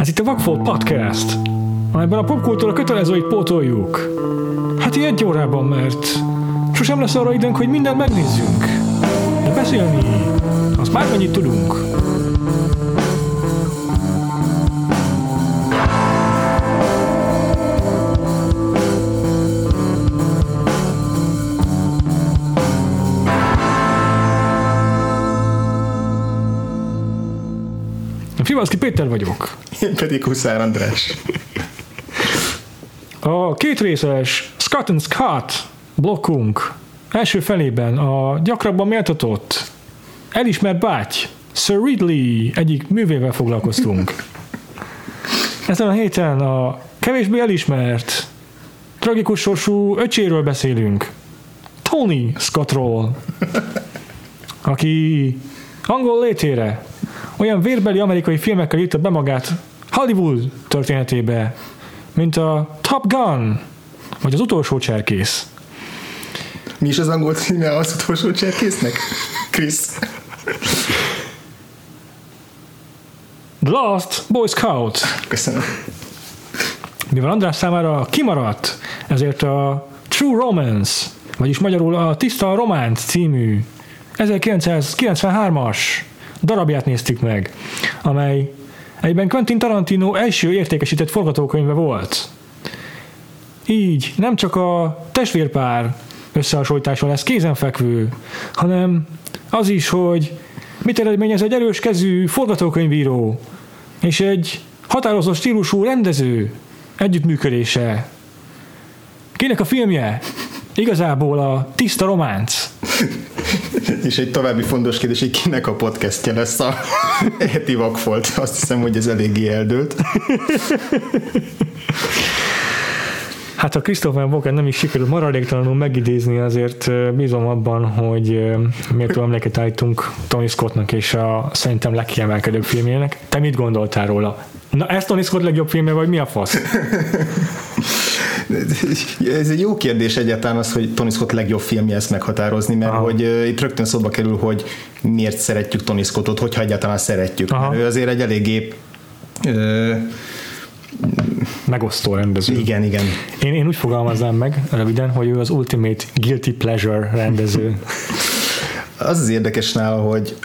Ez itt a Vagfolt Podcast, amelyben a popkultúra kötelezőit pótoljuk. Hát egy órában, mert sosem lesz arra időnk, hogy mindent megnézzünk. De beszélni, azt már mennyit tudunk. Fivalszki Péter vagyok. Én pedig Huszár András. A két részes Scott and Scott blokkunk első felében a gyakrabban méltatott, elismert báty, Sir Ridley egyik művével foglalkoztunk. Ezen a héten a kevésbé elismert, tragikus sorsú öcséről beszélünk. Tony Scottról, aki angol létére olyan vérbeli amerikai filmekkel írta be magát Hollywood történetébe, mint a Top Gun, vagy az utolsó cserkész. Mi is az angol címe az utolsó cserkésznek? Chris. The Last Boy Scout. Köszönöm. Mivel András számára kimaradt, ezért a True Romance, vagyis magyarul a Tiszta Románc című 1993-as darabját néztük meg, amely egyben Quentin Tarantino első értékesített forgatókönyve volt. Így nem csak a testvérpár összehasonlítása lesz kézenfekvő, hanem az is, hogy mit eredményez egy erős kezű forgatókönyvíró és egy határozott stílusú rendező együttműködése. Kinek a filmje? Igazából a tiszta románc. És egy további fontos kérdés, hogy kinek a podcastje lesz a heti vakfolt. Azt hiszem, hogy ez eléggé eldőlt. Hát a Christopher Walken nem is sikerült maradéktalanul megidézni, azért bízom abban, hogy méltó emléket állítunk Tony Scottnak és a szerintem legkiemelkedőbb filmjének. Te mit gondoltál róla? Na ez Tony Scott legjobb filmje, vagy mi a fasz? Ez egy jó kérdés egyáltalán az, hogy Tony Scott legjobb filmje ezt meghatározni, mert Aha. hogy uh, itt rögtön szóba kerül, hogy miért szeretjük Tony Scottot, hogyha egyáltalán szeretjük. Aha. Mert ő azért egy eléggé uh, megosztó rendező. Igen, igen. Én, én úgy fogalmaznám meg röviden, hogy ő az ultimate guilty pleasure rendező. az az érdekes nála, hogy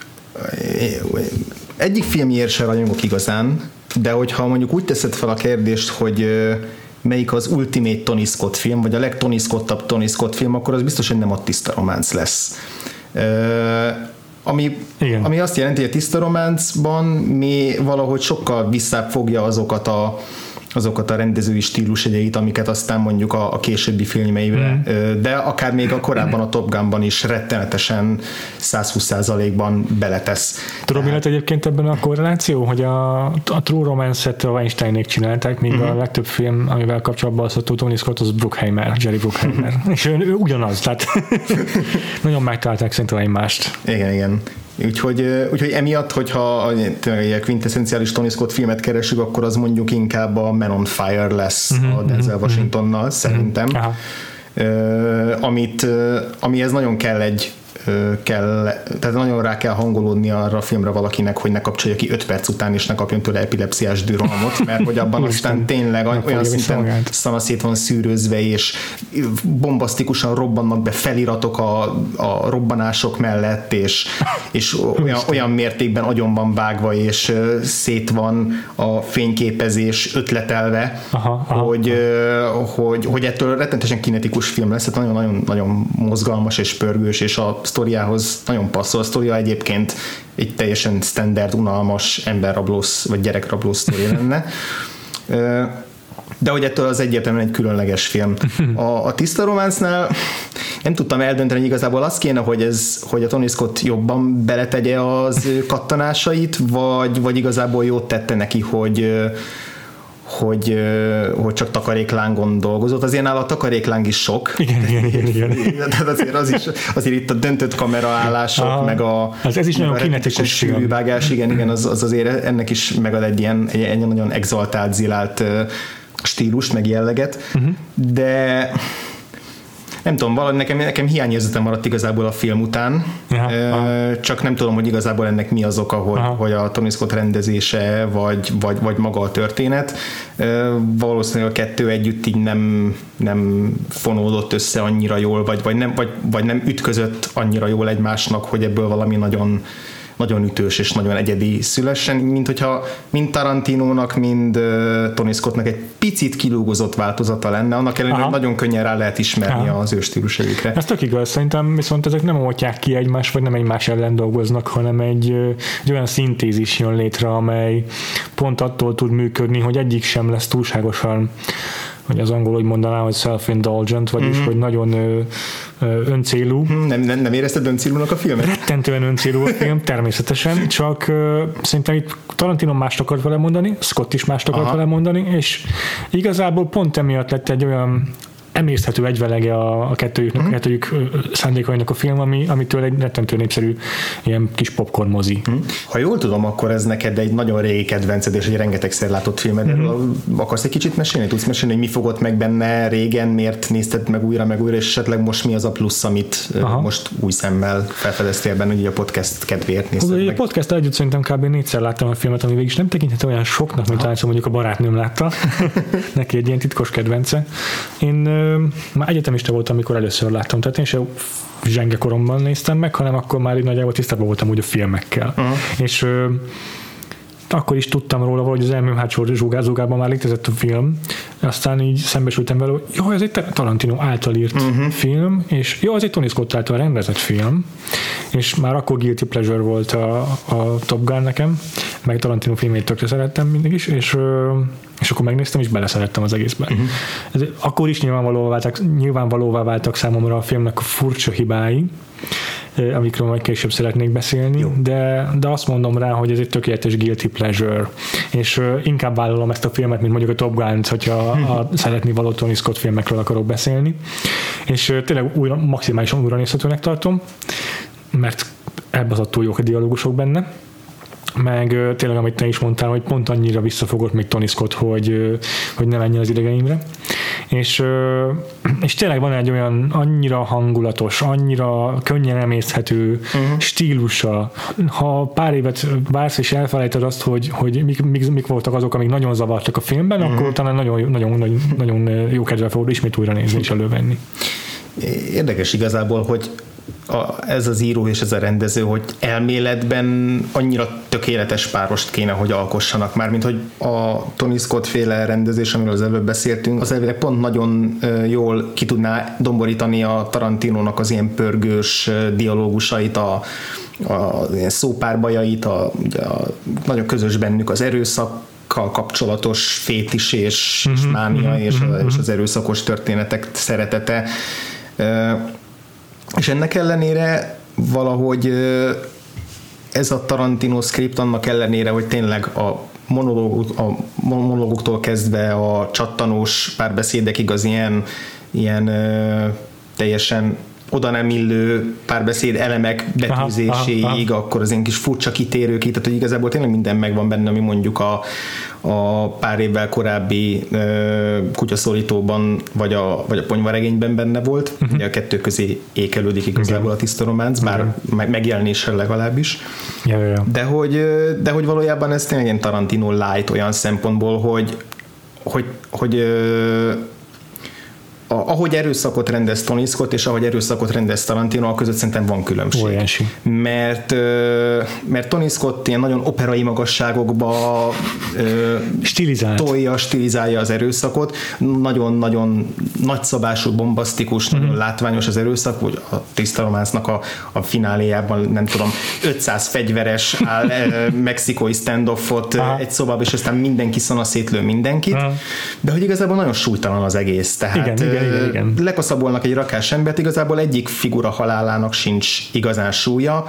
egyik filmjér se rajongok igazán, de hogyha mondjuk úgy teszed fel a kérdést, hogy melyik az ultimate Tony Scott film, vagy a legtony Scottabb Tony Scott film, akkor az biztos, hogy nem a tiszta románc lesz. Ami, ami azt jelenti, hogy a tiszta románcban mi valahogy sokkal visszább fogja azokat a azokat a rendezői stílusjegyeit, amiket aztán mondjuk a, a későbbi filmeiben, mm. de akár még a korábban a Top Gunban is rettenetesen 120%-ban beletesz. Tudom, mi lett egyébként ebben a korreláció, hogy a, a True Romance-et a Weinsteinék csinálták, míg mm. a legtöbb film, amivel kapcsolatban az a Tony Scott, az Bruckheimer, Jerry Bruckheimer. És ő, ő ugyanaz, tehát nagyon megtalálták szerintem egymást. Igen, igen. Úgyhogy, úgyhogy emiatt, hogyha egy quintessenciális Tony Scott filmet keresünk, akkor az mondjuk inkább a Man on Fire lesz uh-huh, a Denzel uh-huh, Washingtonnal, uh-huh. szerintem. Uh-huh. Uh, amit, amihez nagyon kell egy kell, tehát nagyon rá kell hangolódni arra a filmre valakinek, hogy ne kapcsolja ki 5 perc után, és ne kapjon tőle epilepsziás dürohamot, mert hogy abban aztán tényleg olyan szinten szanaszét van szűrőzve, és bombasztikusan robbannak be feliratok a, a robbanások mellett, és, és olyan, olyan mértékben agyon van vágva, és szét van a fényképezés ötletelve, aha, aha, hogy, aha. hogy, hogy ettől rettenetesen kinetikus film lesz, tehát nagyon-nagyon nagyon mozgalmas és pörgős, és a sztoriához nagyon passzol. A sztoria egyébként egy teljesen standard, unalmas emberrablós vagy gyerekrabló sztori lenne. De hogy ettől az egyértelműen egy különleges film. A, a tiszta románcnál nem tudtam eldönteni, hogy igazából az kéne, hogy, ez, hogy a Tony Scott jobban beletegye az kattanásait, vagy, vagy igazából jót tette neki, hogy, hogy, hogy csak takaréklángon dolgozott. Azért nála a takarékláng is sok. Igen, igen, igen. igen. Tehát azért, az is, azért itt a döntött kameraállások, meg a, az ez is nagyon kinetikus sűrűvágás, igen, igen, az, az azért ennek is megad egy ilyen, egy, egy nagyon exaltált, zilált stílust, meg jelleget, uh-huh. de nem tudom, valahogy nekem, nekem hiányérzetem maradt igazából a film után, ja, uh, csak nem tudom, hogy igazából ennek mi az oka, hogy, hogy a Tony Scott rendezése, vagy, vagy, vagy maga a történet. Valószínűleg a kettő együtt így nem, nem fonódott össze annyira jól, vagy, vagy, nem, vagy, vagy nem ütközött annyira jól egymásnak, hogy ebből valami nagyon nagyon ütős és nagyon egyedi szülessen, mint hogyha mind Tarantinónak, mind Tony Scottnak egy picit kilúgozott változata lenne, annak ellenére hogy nagyon könnyen rá lehet ismerni Aha. az ő stílusegyükre. Ez tök igaz, szerintem viszont ezek nem oltják ki egymást, vagy nem egymás ellen dolgoznak, hanem egy, egy olyan szintézis jön létre, amely pont attól tud működni, hogy egyik sem lesz túlságosan hogy az angol úgy mondaná, hogy self-indulgent, vagyis mm-hmm. hogy nagyon ö, ö, öncélú. Mhm, nem, nem, nem érezted öncélúnak a filmet? Rettentően öncélú a film, természetesen, csak ö, szerintem itt Tarantino mást akart vele mondani, Scott is mást akart Aha. vele mondani, és igazából pont emiatt lett egy olyan emészthető egyvelege a, a kettőjüknek, mm. a kettőjük szándékainak a film, ami, amitől egy rettentő népszerű ilyen kis popcorn mozi. Mm. Ha jól tudom, akkor ez neked egy nagyon régi kedvenced, és egy rengetegszer látott film. Mm. Akarsz egy kicsit mesélni? Tudsz mesélni, hogy mi fogott meg benne régen, miért nézted meg újra, meg újra, és esetleg most mi az a plusz, amit Aha. most új szemmel felfedeztél benne, hogy a podcast kedvéért nézted meg? A podcast együtt szerintem kb. négyszer láttam a filmet, ami végig is nem tekinthető olyan soknak, mint talán mondjuk a barátnőm látta. Neki egy ilyen titkos kedvence. Én már egyetemista voltam, amikor először láttam, tehát én sem zsenge koromban néztem meg, hanem akkor már így nagyjából tisztában voltam úgy a filmekkel. Uh-huh. És akkor is tudtam róla, hogy az elmém hátsó zsugázógában már létezett a film, aztán így szembesültem vele, hogy jó, ez egy Tarantino által írt uh-huh. film, és jó, az egy Tony Scott által rendezett film, és már akkor guilty pleasure volt a, a Top Gun nekem, meg Tarantino filmét tökre szerettem mindig is, és és akkor megnéztem, és beleszerettem az egészben. Uh-huh. Ez, akkor is nyilvánvalóvá váltak, nyilvánvalóvá váltak számomra a filmnek a furcsa hibái, amikről majd később szeretnék beszélni, Jó. de, de azt mondom rá, hogy ez egy tökéletes guilty pleasure, és inkább vállalom ezt a filmet, mint mondjuk a Top Gun-t, hogyha a szeretni való Tony Scott filmekről akarok beszélni, és tényleg újra, maximálisan újra nézhetőnek tartom, mert elbaszottul jók a dialógusok benne, meg tényleg, amit te is mondtál, hogy pont annyira visszafogott még Tony Scott, hogy, hogy ne menjen az idegeimre. És, és tényleg van egy olyan annyira hangulatos, annyira könnyen emészhető uh-huh. stílusa. Ha pár évet vársz és elfelejted azt, hogy, hogy mik, mik, mik voltak azok, amik nagyon zavartak a filmben, uh-huh. akkor talán nagyon, nagyon, nagyon, nagyon jó kedve fogod ismét újra nézni és elővenni. Érdekes igazából, hogy a, ez az író és ez a rendező, hogy elméletben annyira tökéletes párost kéne, hogy alkossanak már, mint hogy a Tony Scott féle rendezés, amiről az előbb beszéltünk, az elvileg pont nagyon jól ki tudná domborítani a Tarantinónak az ilyen pörgős dialógusait, a, a ilyen szópárbajait, a, a, nagyon közös bennük az erőszak kapcsolatos fétis és, mm-hmm, mánia mm-hmm, és, mm-hmm. és az erőszakos történetek szeretete és ennek ellenére valahogy ez a Tarantino script annak ellenére, hogy tényleg a monológok, a monológoktól kezdve a csattanós párbeszédekig az ilyen, ilyen teljesen oda nem illő párbeszéd elemek betűzéséig, akkor az ilyen kis furcsa kitérők, tehát hogy igazából tényleg minden megvan benne, ami mondjuk a, a pár évvel korábbi ö, kutyaszólítóban, vagy a, vagy a ponyvaregényben benne volt. Uh-huh. Ugye a kettő közé ékelődik igazából Igen. a tiszta románc, bár Igen. megjelenéssel legalábbis. Ja, ja, ja. De, hogy, de hogy valójában ez tényleg ilyen Tarantino light olyan szempontból, hogy hogy, hogy a, ahogy erőszakot rendez Tony Scott, és ahogy erőszakot rendez Tarantino, a között szerintem van különbség. Óriási. Mert, mert Tony Scott ilyen nagyon operai magasságokba Stilizált. tolja, stilizálja az erőszakot. Nagyon-nagyon nagyszabású, bombasztikus, mm-hmm. nagyon látványos az erőszak, hogy a Tiszta Románcnak a, a fináléjában, nem tudom, 500 fegyveres áll mexikói standoffot Aha. egy szobában, és aztán mindenki szanaszétlő mindenkit. Aha. De hogy igazából nagyon súlytalan az egész. Tehát igen, igen, igen, igen. lekaszabolnak egy rakás embert, igazából egyik figura halálának sincs igazán súlya.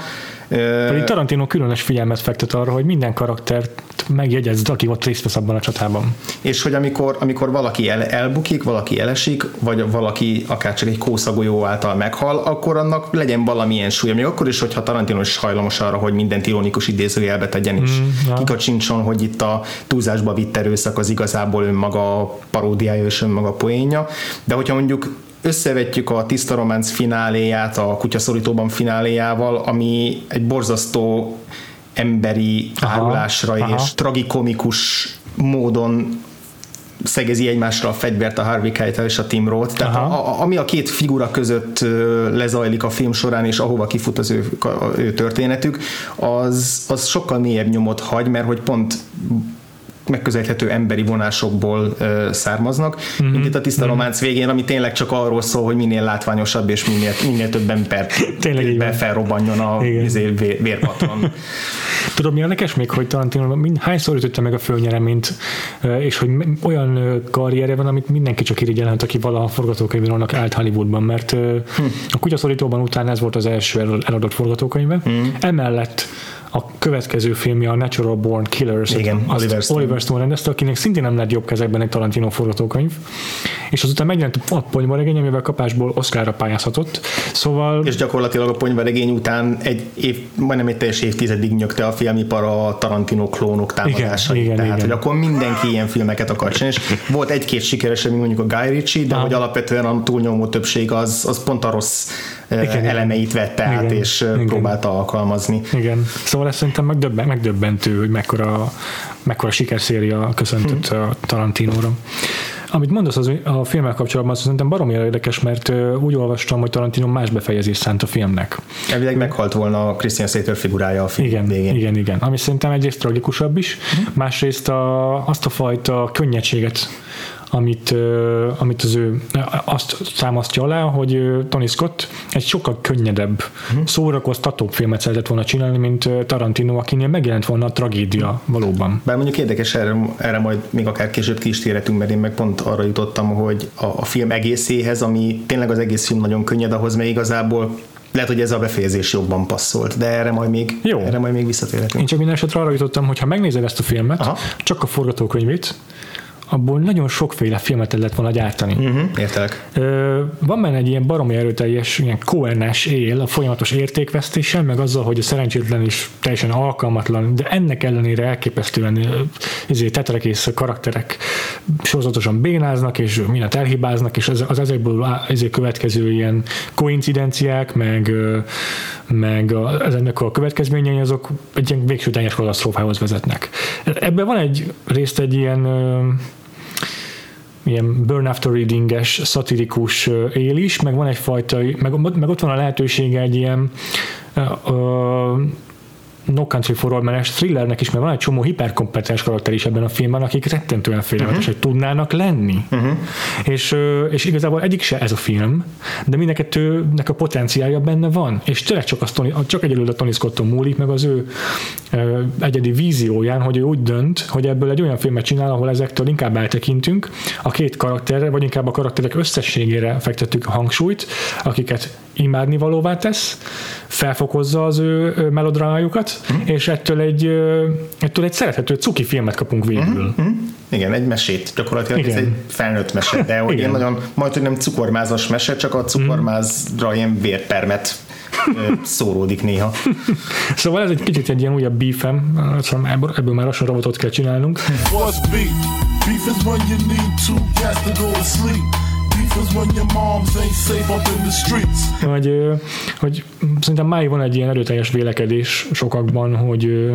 Pedig Tarantino különös figyelmet fektet arra, hogy minden karaktert megjegyezd, aki ott részt vesz abban a csatában. És hogy amikor, amikor valaki el, elbukik, valaki elesik, vagy valaki akár csak egy kószagolyó által meghal, akkor annak legyen valamilyen súlya. Még akkor is, hogyha Tarantino is hajlamos arra, hogy mindent ironikus idézőjelbe tegyen, és mm, ja. kikacsincson, hogy itt a túlzásba vitt erőszak az igazából önmaga paródiája és önmaga poénja. De hogyha mondjuk összevetjük a Tiszta Románc fináléját a Kutyaszorítóban fináléjával, ami egy borzasztó emberi aha, árulásra aha. és tragikomikus módon szegezi egymásra a fegyvert a Harvey Keitel és a Tim Roth. Tehát a, a, ami a két figura között lezajlik a film során, és ahova kifut az ő, a, ő történetük, az, az sokkal mélyebb nyomot hagy, mert hogy pont megközelíthető emberi vonásokból ö, származnak, mm-hmm. mint itt a tiszta mm-hmm. románc végén, ami tényleg csak arról szól, hogy minél látványosabb és minél, minél több ember tényleg felrobbanjon a izé, vér, vérpatron. Tudod, mi érdekes még, hogy Tarantino hányszor ütötte meg a fölnyereményt, és hogy olyan karrierje van, amit mindenki csak irigyelhet, aki valaha forgatókönyvírónak állt Hollywoodban, mert hm. a kutyaszorítóban után ez volt az első eladott forgatókönyve. Hm. Emellett a következő filmje a Natural Born Killers, Igen, azt Oliver Stone. Oliver Stone rendezte, akinek szintén nem lett jobb kezekben egy Tarantino forgatókönyv, és azután megjelent a ponyvaregény, amivel kapásból Oscarra pályázhatott. Szóval... És gyakorlatilag a ponyvaregény után egy év, majdnem egy teljes évtizedig nyögte a filmipar a Tarantino klónok támadásait. Igen, igen, Tehát, igen. hogy akkor mindenki ilyen filmeket akar csinálni, és volt egy-két sikeresebb, mint mondjuk a Guy Ritchie, de ah. hogy alapvetően a túlnyomó többség az, az pont a rossz igen, elemeit vette igen, át, és igen. próbálta alkalmazni. Igen. Szóval ez szerintem megdöbben, megdöbbentő, hogy mekkora, mekkora sikerszéria köszöntött hm. a Tarantinóra. Amit mondasz az, a filmmel kapcsolatban, az szerintem baromi érdekes, mert úgy olvastam, hogy Tarantino más befejezést szánt a filmnek. Elvileg meghalt volna a Christian Slater figurája a film igen, végén. Igen, igen. Ami szerintem egyrészt tragikusabb is, uh-huh. másrészt a, azt a fajta könnyedséget, amit, amit az ő azt számasztja alá, hogy Tony Scott egy sokkal könnyedebb, uh-huh. szórakoztatóbb filmet szeretett volna csinálni, mint Tarantino, akinél megjelent volna a tragédia valóban. Bár mondjuk érdekes, erre, erre majd még akár később ki is térhetünk, mert én meg pont arra jutottam, hogy a, a film egészéhez, ami tényleg az egész film nagyon könnyed, ahhoz még igazából lehet, hogy ez a befejezés jobban passzolt, de erre majd még, Jó. Erre majd még visszatérhetünk. Én csak minden esetre arra jutottam, hogy ha megnézed ezt a filmet, Aha. csak a forgatókönyvét, abból nagyon sokféle filmet lehet volna gyártani. Uh-huh, értelek. Ö, van benne egy ilyen baromi erőteljes, ilyen koernes él a folyamatos értékvesztéssel, meg azzal, hogy a szerencsétlen is teljesen alkalmatlan, de ennek ellenére elképesztően ezért tetrekész karakterek sorozatosan bénáznak, és mindent elhibáznak, és az, az ezekből ezért következő ilyen koincidenciák, meg, meg a, ennek a következményei azok egy ilyen végső teljes katasztrófához vezetnek. Ebben van egy részt egy ilyen ilyen burn after readinges, szatirikus él is, meg van egyfajta, meg, meg ott van a lehetősége egy ilyen uh, No Country for All Men thrillernek is, mert van egy csomó hiperkompetens karakter is ebben a filmben, akik rettentően félelmetesek uh-huh. tudnának lenni. Uh-huh. És, és igazából egyik se ez a film, de mind a potenciálja benne van. És tényleg csak, Tony, csak egyelőre a Tony Scotton múlik, meg az ő egyedi vízióján, hogy ő úgy dönt, hogy ebből egy olyan filmet csinál, ahol ezektől inkább eltekintünk, a két karakterre, vagy inkább a karakterek összességére fektettük a hangsúlyt, akiket imádnivalóvá tesz, felfokozza az ő melodrámájukat, mm. és ettől egy, ettől egy szerethető cuki filmet kapunk végül. Mm-hmm. Igen, egy mesét. Gyakorlatilag Igen. ez egy felnőtt mese, de hogy én nagyon, majd, hogy nem cukormázas mese, csak a cukormázra ilyen vérpermet szóródik néha. Szóval ez egy kicsit egy ilyen újabb beefem, ebből, ebből már lassan robotot kell csinálnunk. Beef? Beef is when you need two to go to sleep. Hogy, hogy szerintem máig van egy ilyen erőteljes vélekedés sokakban, hogy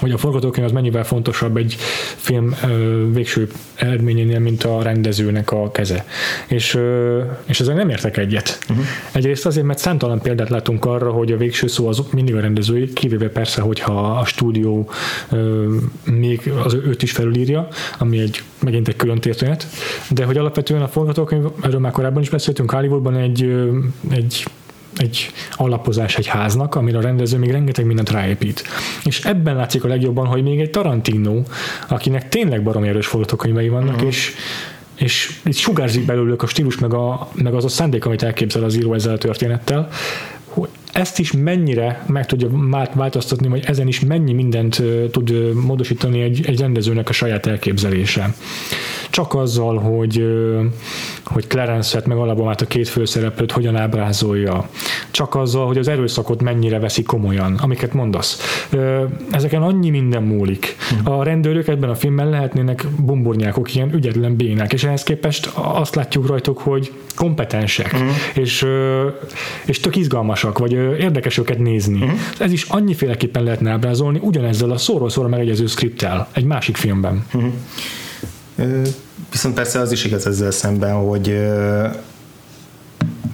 hogy a forgatókönyv az mennyivel fontosabb egy film ö, végső eredményénél, mint a rendezőnek a keze. És, ö, és ezzel nem értek egyet. Uh-huh. Egyrészt azért, mert számtalan példát látunk arra, hogy a végső szó az mindig a rendezői, kivéve persze, hogyha a stúdió ö, még az őt is felülírja, ami egy megint egy külön történet, de hogy alapvetően a forgatókönyv, erről már korábban is beszéltünk, Hollywoodban egy, egy egy alapozás egy háznak, amire a rendező még rengeteg mindent ráépít. És ebben látszik a legjobban, hogy még egy Tarantino, akinek tényleg barom erős forgatókönyvei vannak, uh-huh. és és itt sugárzik belőlük a stílus, meg, a, meg az a szándék, amit elképzel az író ezzel a történettel, ezt is mennyire meg tudja változtatni, vagy ezen is mennyi mindent tud módosítani egy, egy rendezőnek a saját elképzelése. Csak azzal, hogy, hogy Clarence-et meg Alabamát a két főszereplőt hogyan ábrázolja. Csak azzal, hogy az erőszakot mennyire veszi komolyan, amiket mondasz. Ezeken annyi minden múlik. A rendőrök ebben a filmben lehetnének bumburnyákok, ilyen ügyetlen bénák, és ehhez képest azt látjuk rajtuk, hogy kompetensek, uh-huh. és, és tök izgalmasak, vagy érdekes őket nézni. Uh-huh. Ez is annyiféleképpen lehetne ábrázolni, ugyanezzel a szóról szóra megegyező skripttel egy másik filmben. Uh-huh. Viszont persze az is igaz ezzel szemben, hogy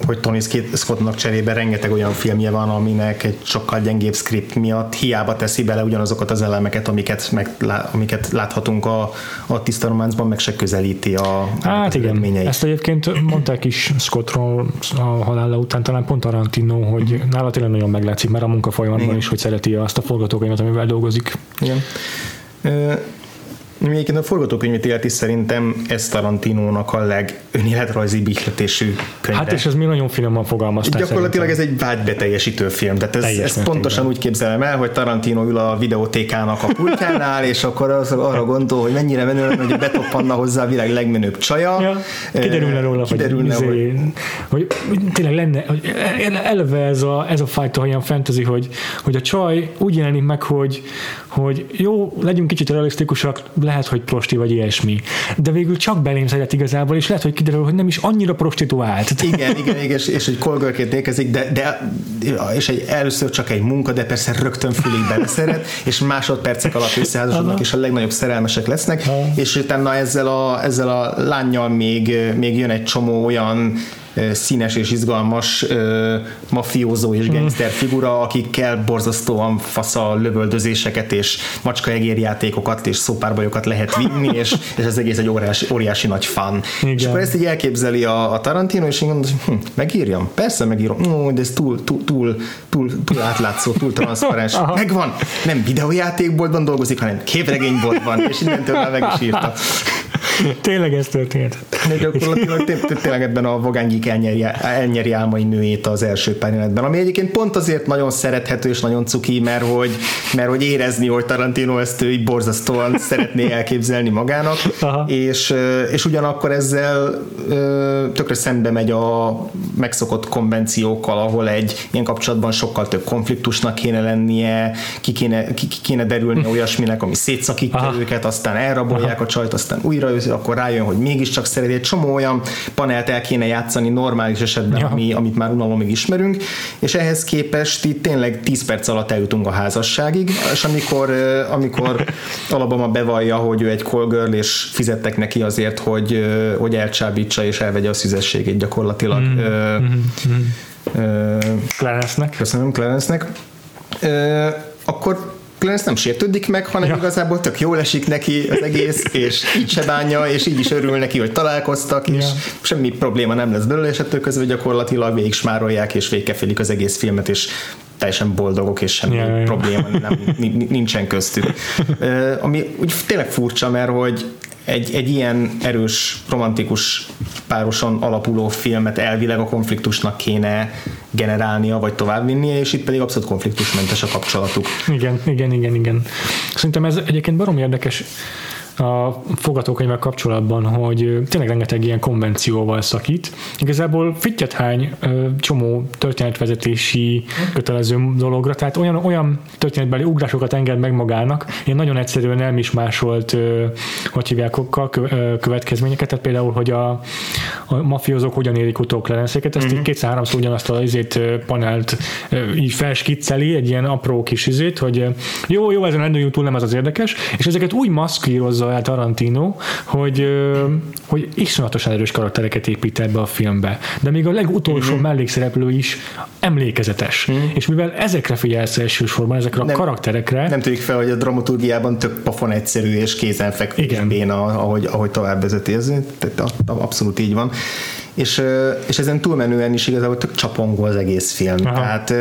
hogy Tony Scottnak cserébe rengeteg olyan filmje van, aminek egy sokkal gyengébb script miatt hiába teszi bele ugyanazokat az elemeket, amiket, meg, amiket láthatunk a, a tiszta románcban, meg se közelíti a Hát igen, ezt egyébként mondták is Scottról a halála után, talán pont Tarantino, hogy nála tényleg nagyon meglátszik már a munka folyamán is, hogy szereti azt a forgatókönyvet, amivel dolgozik. Igen. Egyébként a forgatókönyvet illeti szerintem ez Tarantinónak a legönéletrajzi bihletésű könyve. Hát és ez mi nagyon finoman fogalmaztál Gyakorlatilag szerintem. ez egy vágybeteljesítő film. Tehát ez, ezt pontosan úgy képzelem el, hogy Tarantino ül a videótékának a pultjánál, és akkor az arra gondol, hogy mennyire menő, hogy betoppanna hozzá a világ legmenőbb csaja. Ja, kiderülne róla, kiderülne, hogy, hogy, hogy, hogy tényleg lenne, hogy eleve ez a, ez a fajta olyan fantasy, hogy, hogy a csaj úgy jelenik meg, hogy, hogy jó, legyünk kicsit realisztikusak, lehet, hogy prosti vagy ilyesmi, de végül csak belém szeret igazából, és lehet, hogy kiderül, hogy nem is annyira prostituált. Igen, igen, igen és, és egy kolgörként érkezik, de, de és egy, először csak egy munka, de persze rögtön fülig beleszeret, és másodpercek alatt összeházasodnak, és a legnagyobb szerelmesek lesznek, Aha. és utána ezzel a, ezzel a lányjal még, még jön egy csomó olyan színes és izgalmas mafiózó és gangster figura, akikkel borzasztóan fasza lövöldözéseket és macskaegérjátékokat és szópárbajokat lehet vinni, és, és ez egész egy óriási, óriási nagy fan. Igen. És akkor ezt így elképzeli a, a Tarantino, és így mondja, hm, megírjam? Persze megírom. No, de ez túl, túl, túl, túl, túl átlátszó, túl transzparens. Megvan! Nem videójátékboltban dolgozik, hanem képregényboltban, és innentől már meg is írta. Tényleg ez történt. De gyakorlatilag tényleg ebben a elnyeri, elnyeri álmai nőjét az első pár jelenetben, ami egyébként pont azért nagyon szerethető és nagyon cuki, mert hogy, mert hogy érezni, hogy Tarantino ezt ő így borzasztóan szeretné elképzelni magának, és, és ugyanakkor ezzel tökre szembe megy a megszokott konvenciókkal, ahol egy ilyen kapcsolatban sokkal több konfliktusnak kéne lennie, ki kéne, ki, ki kéne derülni olyasminek, ami szétszakítja Aha. őket, aztán elrabolják Aha. a csajt, aztán újra akkor rájön, hogy mégiscsak szereti. Egy csomó olyan panelt el kéne játszani normális esetben, ja. ami, amit már unalomig ismerünk, és ehhez képest itt tényleg 10 perc alatt eljutunk a házasságig, és amikor, amikor Alabama bevallja, hogy ő egy call és fizettek neki azért, hogy, hogy elcsábítsa és elvegye a szüzességét gyakorlatilag. Mm. Ö, mm-hmm. Clarence-nek. Köszönöm Clarence-nek. Ö, akkor Clarence nem sértődik meg, hanem ja. igazából tök jól esik neki az egész, és így se bánja, és így is örül neki, hogy találkoztak, ja. és semmi probléma nem lesz belőle, és ettől közben gyakorlatilag végig smárolják, és végigkefélik az egész filmet, és teljesen boldogok, és semmi ja. probléma nem, nincsen köztük. Ami úgy tényleg furcsa, mert hogy egy, egy ilyen erős, romantikus pároson alapuló filmet elvileg a konfliktusnak kéne generálnia, vagy továbbvinnie, és itt pedig abszolút konfliktusmentes a kapcsolatuk. Igen, igen, igen, igen. Szerintem ez egyébként barom érdekes a fogatókönyvvel kapcsolatban, hogy tényleg rengeteg ilyen konvencióval szakít. Igazából fittyet hány csomó történetvezetési kötelező dologra, tehát olyan, olyan történetbeli ugrásokat enged meg magának, ilyen nagyon egyszerűen nem is másolt, hogy hívják, következményeket, tehát például, hogy a, a mafiózók hogyan érik utó Clarence-éket, ezt mm-hmm. kétszer-háromszor ugyanazt az izét panelt így felskicceli, egy ilyen apró kis izét, hogy jó, jó, ezen rendőjünk túl, nem ez az érdekes, és ezeket úgy maszkírozza hozza el Tarantino, hogy, hogy iszonyatosan erős karaktereket épít ebbe a filmbe. De még a legutolsó uh-huh. mellékszereplő is emlékezetes. Uh-huh. És mivel ezekre figyelsz elsősorban, ezekre nem, a karakterekre... Nem tűnik fel, hogy a dramaturgiában tök pofon egyszerű és kézenfekvő Igen. béna, ahogy, ahogy tovább vezeti. Ez abszolút így van. És, és ezen túlmenően is igazából tök csapongó az egész film. Aha. Tehát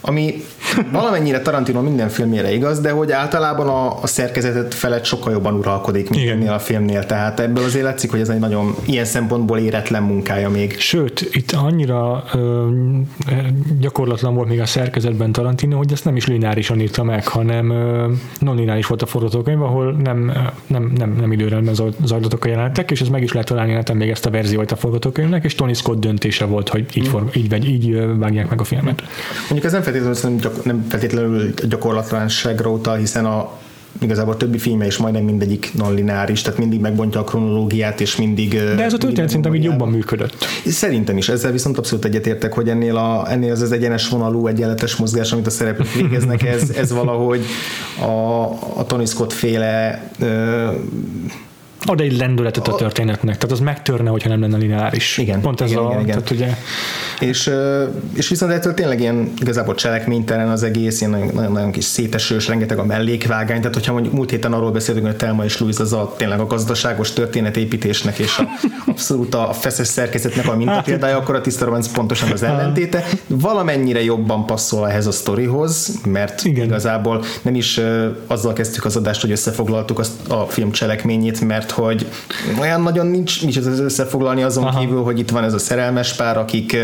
ami valamennyire Tarantino minden filmjére igaz, de hogy általában a, a szerkezetet felett sokkal jobban uralkodik, mint ennél a filmnél. Tehát ebből azért látszik, hogy ez egy nagyon ilyen szempontból éretlen munkája még. Sőt, itt annyira ö, gyakorlatlan volt még a szerkezetben Tarantino, hogy ezt nem is lineárisan írta meg, hanem non-lineáris volt a forgatókönyv, ahol nem, nem, nem, nem időrendben zajlottak a jelenetek, és ez meg is lehet találni neten még ezt a verziót a forgatókönyvnek, és Tony Scott döntése volt, hogy így, mm. for, így, így, így vágják meg a filmet. Mondjuk ez nem feltétlenül, nem feltétlenül gyakorlatlanságra utal, hiszen a igazából a többi filme is majdnem mindegyik non-lineáris, tehát mindig megbontja a kronológiát, és mindig... De ez a történet szerintem így jobban működött. Szerintem is, ezzel viszont abszolút egyetértek, hogy ennél, a, ennél az az egyenes vonalú, egyenletes mozgás, amit a szereplők végeznek, ez, ez valahogy a, a Tony Scott féle ad egy lendületet a történetnek, tehát az megtörne, hogyha nem lenne lineáris. Igen. Pont ez igen, a, igen, igen. Tehát ugye... És, és viszont ettől tényleg ilyen igazából cselekménytelen az egész, ilyen nagyon, nagyon kis szétesős, rengeteg a mellékvágány, tehát hogyha mondjuk múlt héten arról beszéltünk, hogy Telma és Louis az a tényleg a gazdaságos történetépítésnek és a, abszolút a feszes szerkezetnek a mintapéldája, akkor a Tiszta Romanc pontosan az ellentéte. Valamennyire jobban passzol ehhez a sztorihoz, mert Igen. igazából nem is azzal kezdtük az adást, hogy összefoglaltuk azt a film cselekményét, mert mert hogy olyan nagyon nincs, nincs ez összefoglalni azon Aha. kívül, hogy itt van ez a szerelmes pár, akik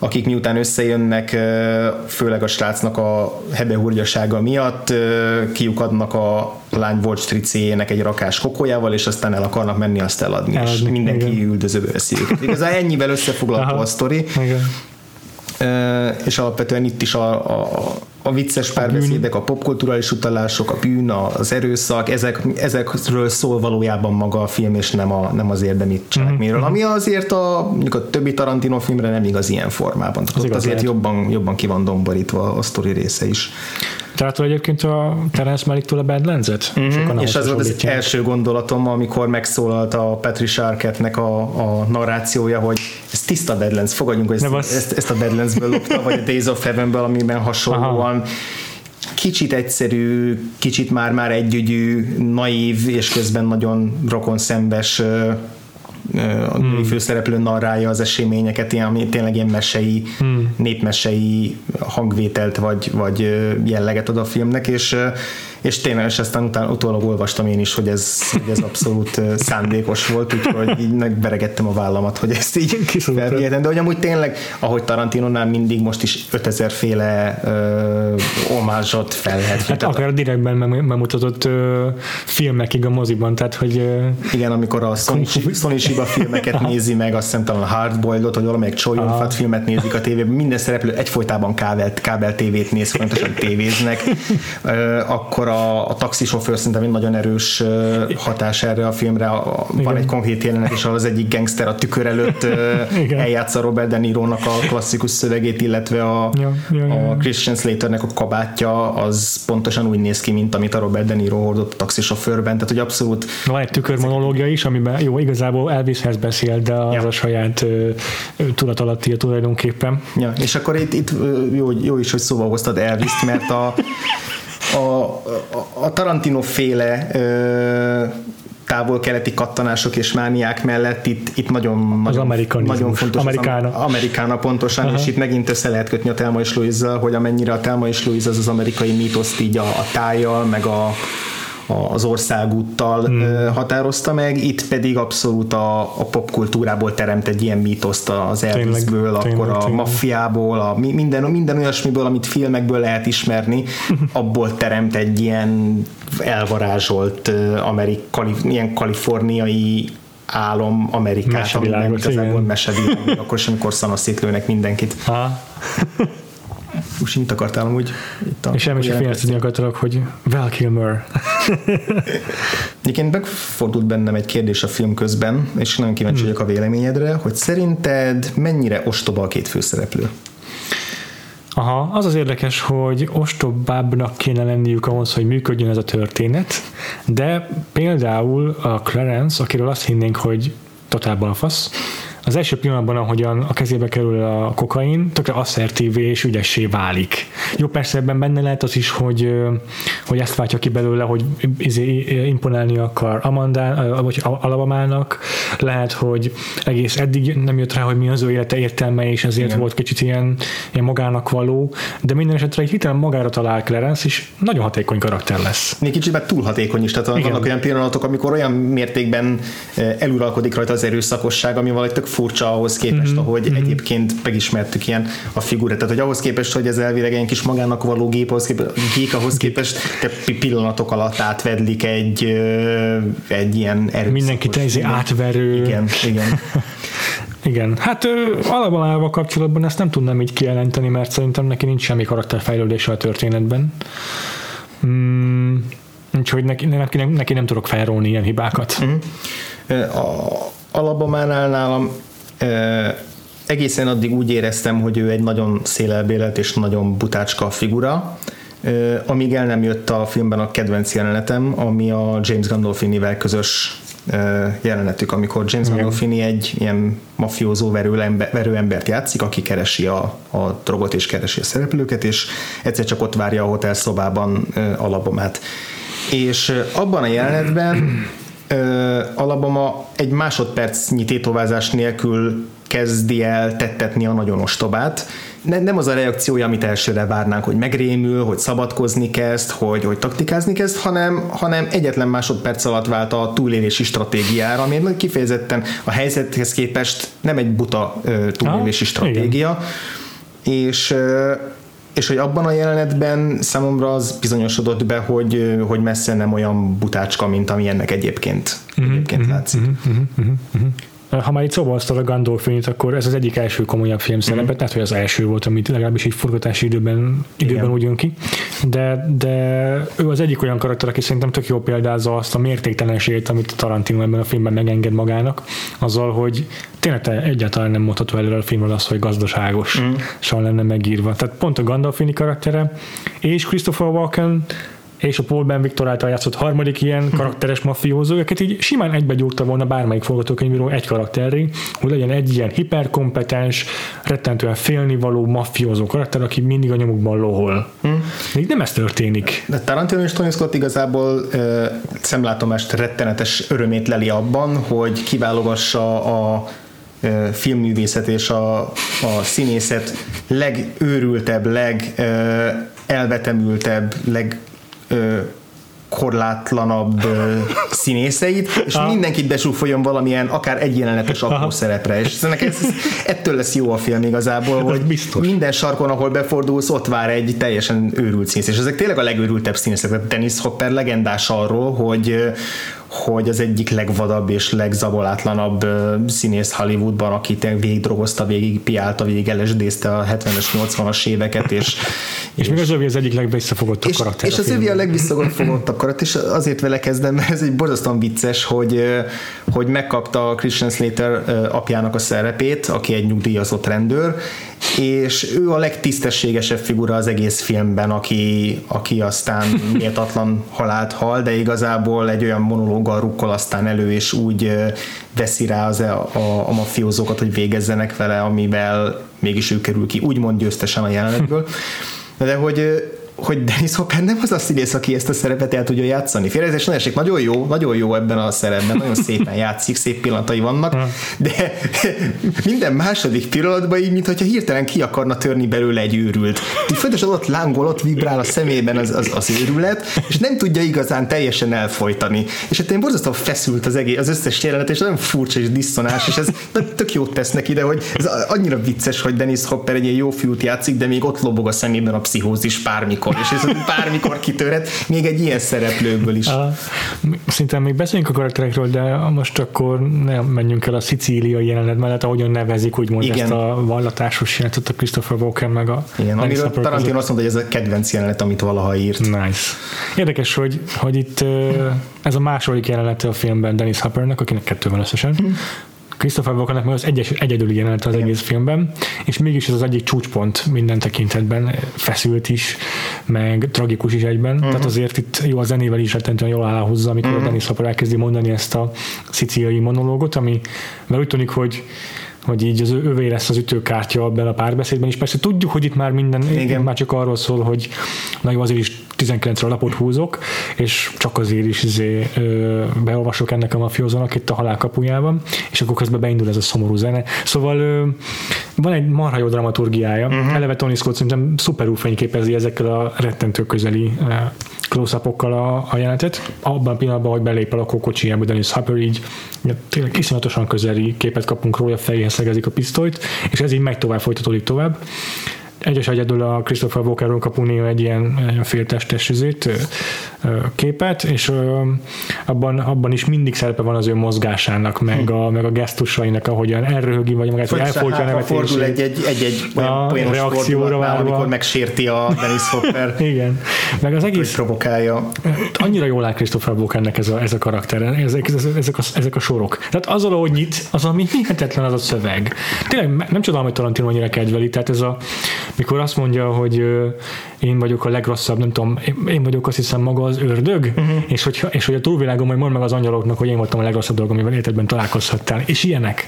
akik miután összejönnek, főleg a srácnak a hebehúrgyasága miatt, kiukadnak a lány Wall Street egy rakás kokójával, és aztán el akarnak menni azt eladni, eladni és mindenki igen. üldözőbe veszi őket. Igazán ennyivel összefoglalható a sztori. Igen. És alapvetően itt is a, a, a vicces párbeszédek, a popkulturális utalások, a bűn, az erőszak, ezek, ezekről szól valójában maga a film, és nem, a, nem az érdemi cselekményről, mm-hmm. ami azért a, mondjuk a többi Tarantino filmre nem igaz ilyen formában. Tehát ott azért jobban, jobban ki van domborítva a sztori része is. Tehát egyébként a Terence Malick-tól a Badlands-et? Mm-hmm. És ez volt az első gondolatom, amikor megszólalt a Patricia Arquette-nek a, a narrációja, hogy ez tiszta Badlands, fogadjunk, hogy ezt, ezt, ezt a Badlands-ből lopta, vagy a Days of Heaven-ből, amiben hasonlóan Aha kicsit egyszerű, kicsit már-már együgyű, naív, és közben nagyon rokon szembes a hmm. főszereplő narrálja az eseményeket, ilyen, ami tényleg ilyen mesei, hmm. népmesei hangvételt vagy, vagy jelleget ad a filmnek, és és tényleg, és aztán utána, utólag olvastam én is, hogy ez, hogy ez abszolút szándékos volt, úgyhogy így megberegettem a vállamat, hogy ezt így felvihetem, de hogy amúgy tényleg, ahogy Tarantinonál mindig most is 5000 féle uh, omázsot fel lehet. Hát akár direktben bemutatott uh, filmekig a moziban, tehát hogy... Uh, igen, amikor a Sony, Sony Shiba filmeket nézi meg, azt hiszem talán a Hardboiled-ot, vagy valamelyik Choyonfat filmet nézik a tévében, minden szereplő egyfolytában kábel, kábel tévét néz, folyamatosan tévéznek, uh, akkor a, a taxisofőr szerintem egy nagyon erős hatás erre a filmre. A, van egy konkrét jelenet ahol az egyik gangster a tükör előtt eljátsza Robert De Niro-nak a klasszikus szövegét, illetve a, ja, ja, ja. a Christian Slaternek a kabátja az pontosan úgy néz ki, mint amit a Robert De Niro hordott a taxisofőrben, tehát hogy abszolút... Van egy tükörmonológia is, amiben jó, igazából Elvishez beszél, de az ja. a saját tudat alatti tulajdonképpen. Ja, és akkor itt, itt jó, jó is, hogy szóba hoztad Elvis-t, mert a a, a, a Tarantino féle ö, távol-keleti kattanások és mániák mellett itt, itt nagyon, az nagyon, nagyon fontos Amerikána. az Amerikána pontosan, Aha. és itt megint össze lehet kötni a Telma és louise hogy amennyire a Telma és Louise az az amerikai mítoszt így a, a tájjal, meg a, az országúttal hmm. határozta meg, itt pedig abszolút a, a popkultúrából teremt egy ilyen mítoszt az Elvisből, akkor tényleg, a tényleg. maffiából, a minden, minden olyasmiből, amit filmekből lehet ismerni, abból teremt egy ilyen elvarázsolt amerik, kalif, ilyen kaliforniai álom Amerikát, ami nem igazából mesevilág, akkor sem, amikor szanaszétlőnek mindenkit. Most mit akartál amúgy? Itt a, és semmi sem félrezni akartalak, hogy Val Kilmer. Egyébként megfordult bennem egy kérdés a film közben, és nagyon kíváncsi hmm. vagyok a véleményedre, hogy szerinted mennyire ostoba a két főszereplő? Aha, az az érdekes, hogy ostobábbnak kéne lenniük ahhoz, hogy működjön ez a történet, de például a Clarence, akiről azt hinnénk, hogy totál balfasz, az első pillanatban, ahogyan a kezébe kerül a kokain, tökre asszertív és ügyessé válik. Jó, persze ebben benne lehet az is, hogy, hogy ezt váltja ki belőle, hogy izé, imponálni akar Amanda, vagy Alabamának, lehet, hogy egész eddig nem jött rá, hogy mi az ő élete értelme, és ezért Igen. volt kicsit ilyen, ilyen magának való, de minden esetre egy hitelen magára talál Clarence, és nagyon hatékony karakter lesz. Még kicsit túl hatékony is, tehát Igen. vannak olyan pillanatok, amikor olyan mértékben eluralkodik rajta az erőszakosság, ami valahogy tök furcsa ahhoz képest, mm-hmm. ahogy mm-hmm. egyébként megismertük ilyen a figurát. Tehát, hogy ahhoz képest, hogy ez elvileg egy kis magának való gép, ahhoz képest, gék ahhoz képest te pillanatok alatt átvedlik egy, egy ilyen erőszakos. Mindenki te átverő. Igen, igen. Igen, hát Alabalával kapcsolatban ezt nem tudnám így kijelenteni, mert szerintem neki nincs semmi karakterfejlődése a történetben. Mm, úgyhogy neki, neki, neki nem tudok felrólni ilyen hibákat. Mm. A Alabamánál nálam egészen addig úgy éreztem, hogy ő egy nagyon szélelbélet és nagyon butácska figura, amíg el nem jött a filmben a kedvenc jelenetem, ami a James Gandolfinivel közös jelenetük, amikor James Gandolfini egy ilyen mafiózó verő, ember, verő embert játszik, aki keresi a, a drogot és keresi a szereplőket, és egyszer csak ott várja a hotel szobában Alabamát. És abban a jelenetben Alabama egy másodpercnyi tétovázás nélkül kezdi el tettetni a nagyon ostobát. Ne, nem az a reakciója, amit elsőre várnánk, hogy megrémül, hogy szabadkozni kezd, hogy, hogy taktikázni kezd, hanem, hanem egyetlen másodperc alatt vált a túlélési stratégiára, ami kifejezetten a helyzethez képest nem egy buta uh, túlélési ha, stratégia. Igen. És és hogy abban a jelenetben számomra az bizonyosodott be, hogy, hogy messze nem olyan butácska, mint ami ennek egyébként, uh-huh, egyébként uh-huh, látszik. Uh-huh, uh-huh, uh-huh ha már itt szóba hoztad a Gandolfinit, akkor ez az egyik első komolyabb film szerepet, mm-hmm. tehát hogy az első volt, amit legalábbis így forgatási időben, időben úgy jön ki, de, de ő az egyik olyan karakter, aki szerintem tök jó példázza azt a mértéktelenségét, amit Tarantino ebben a filmben megenged magának, azzal, hogy tényleg te egyáltalán nem mondható előre a filmről az, hogy gazdaságos, mm. lenne megírva. Tehát pont a Gandolfini karaktere és Christopher Walken és a Paul Ben Victor által játszott harmadik ilyen karakteres mafiózó, őket így simán egybe gyúrta volna bármelyik forgatókönyvíró egy karakterré, hogy legyen egy ilyen hiperkompetens, rettentően félnivaló mafiózó karakter, aki mindig a nyomukban lohol. Hmm. Még nem ez történik. De Tarantino és Tony Scott igazából uh, szemlátomást rettenetes örömét leli abban, hogy kiválogassa a filmművészet és a, a színészet legőrültebb, leg elvetemültebb, leg korlátlanabb színészeit, és Aha. mindenkit besúfoljon valamilyen akár egy jelenetes apró szerepre, és ez, ez, ettől lesz jó a film igazából, hogy Biztos. minden sarkon, ahol befordulsz, ott vár egy teljesen őrült színész, és ezek tényleg a legőrültebb színészek. Dennis Hopper legendás arról, hogy, hogy az egyik legvadabb és legzabolátlanabb színész Hollywoodban, aki végig drogozta, végig piálta, végig lsd a 70-es, 80-as éveket, és, és, és még az övi az egyik legvisszafogottabb karakter. És az övi a legvisszafogottabb karakter, és azért vele kezdem, mert ez egy borzasztóan vicces, hogy, hogy megkapta Christian Slater apjának a szerepét, aki egy nyugdíjazott rendőr, és ő a legtisztességesebb figura az egész filmben, aki, aki aztán méltatlan halált hal, de igazából egy olyan monológgal rukkol aztán elő, és úgy veszi rá az, a, a, a mafiózókat, hogy végezzenek vele, amivel mégis ő kerül ki, úgymond győztesen a jelenetből. De hogy hogy Dennis Hopper nem az a színész, aki ezt a szerepet el tudja játszani. Félrezés nagyon esik, nagyon jó, nagyon jó ebben a szerepben, nagyon szépen játszik, szép pillanatai vannak, de minden második pillanatban így, mintha hirtelen ki akarna törni belőle egy őrült. Így folyamatosan ott lángol, ott vibrál a szemében az, az, az őrület, és nem tudja igazán teljesen elfolytani. És hát én borzasztóan feszült az egész, az összes jelenet, és nagyon furcsa és diszonás, és ez tök jót tesz neki, de hogy ez annyira vicces, hogy Dennis Hopper egy ilyen jó fiút játszik, de még ott lobog a szemében a pszichózis bármikor bármikor, és ez bármikor kitörhet, még egy ilyen szereplőből is. A, szinte még beszéljünk a karakterekről, de most akkor nem menjünk el a szicíliai jelenet mellett, ahogyan nevezik úgymond Igen. ezt a vallatásos jelenetet a Christopher Walken meg a Igen, amiről Tarantino azt mondta, hogy ez a kedvenc jelenet, amit valaha írt. Nice. Érdekes, hogy, hogy itt ez a második jelenete a filmben Dennis Hoppernek, akinek kettő van összesen. Christopher Walkennek meg az egyes, egyedüli jelenet az Igen. egész filmben, és mégis ez az egyik csúcspont minden tekintetben, feszült is, meg tragikus is egyben, uh-huh. tehát azért itt jó a zenével is rettentően jól állhozza, amikor uh-huh. Dennis Hopper elkezdi mondani ezt a szicíliai monológot, ami mert úgy tűnik, hogy hogy így az övé lesz az ütőkártya ebben a párbeszédben is. Persze tudjuk, hogy itt már minden, Igen. már csak arról szól, hogy na jó, azért is 19 ra lapot húzok, és csak azért is izé, ö, beolvasok ennek a mafiózónak itt a halál kapujában, és akkor közben beindul ez a szomorú zene. Szóval ö, van egy marha jó dramaturgiája. Uh-huh. Eleve Tony Scott szerintem szuperú fényképezi ezekkel a rettentő közeli close a, a jelenetet. Abban a pillanatban, hogy belép a lakókocsijába Dennis Hopper, így tényleg iszonyatosan közeli képet kapunk róla, fejéhez szegezik a pisztolyt, és ez így megy tovább, folytatódik tovább egyes egyedül a Christopher Walkerről kapunk néha egy ilyen, féltestes képet, és abban, abban is mindig szerepe van az ő mozgásának, meg hm. a, meg a gesztusainak, ahogyan elröhögi, vagy magát, hogy elfolytja a nevetését. Fordul egy, egy, egy, egy olyan a reakcióra várva. amikor megsérti a Dennis Hopper. Igen. Meg az egész... provokálja. Annyira jól áll Christopher Walkernek ez a, ez a karakter, ezek, ezek, ezek, a, ezek a sorok. Tehát az, ahogy nyit, az, ami hihetetlen az a szöveg. Tényleg nem csodálom, hogy Tarantino annyira kedveli, tehát ez a mikor azt mondja, hogy én vagyok a legrosszabb, nem tudom, én vagyok azt hiszem maga az ördög, uh-huh. és, hogy, és hogy a túlvilágon majd mond meg az angyaloknak, hogy én voltam a legrosszabb dolog, amivel életedben találkozhattál, és ilyenek.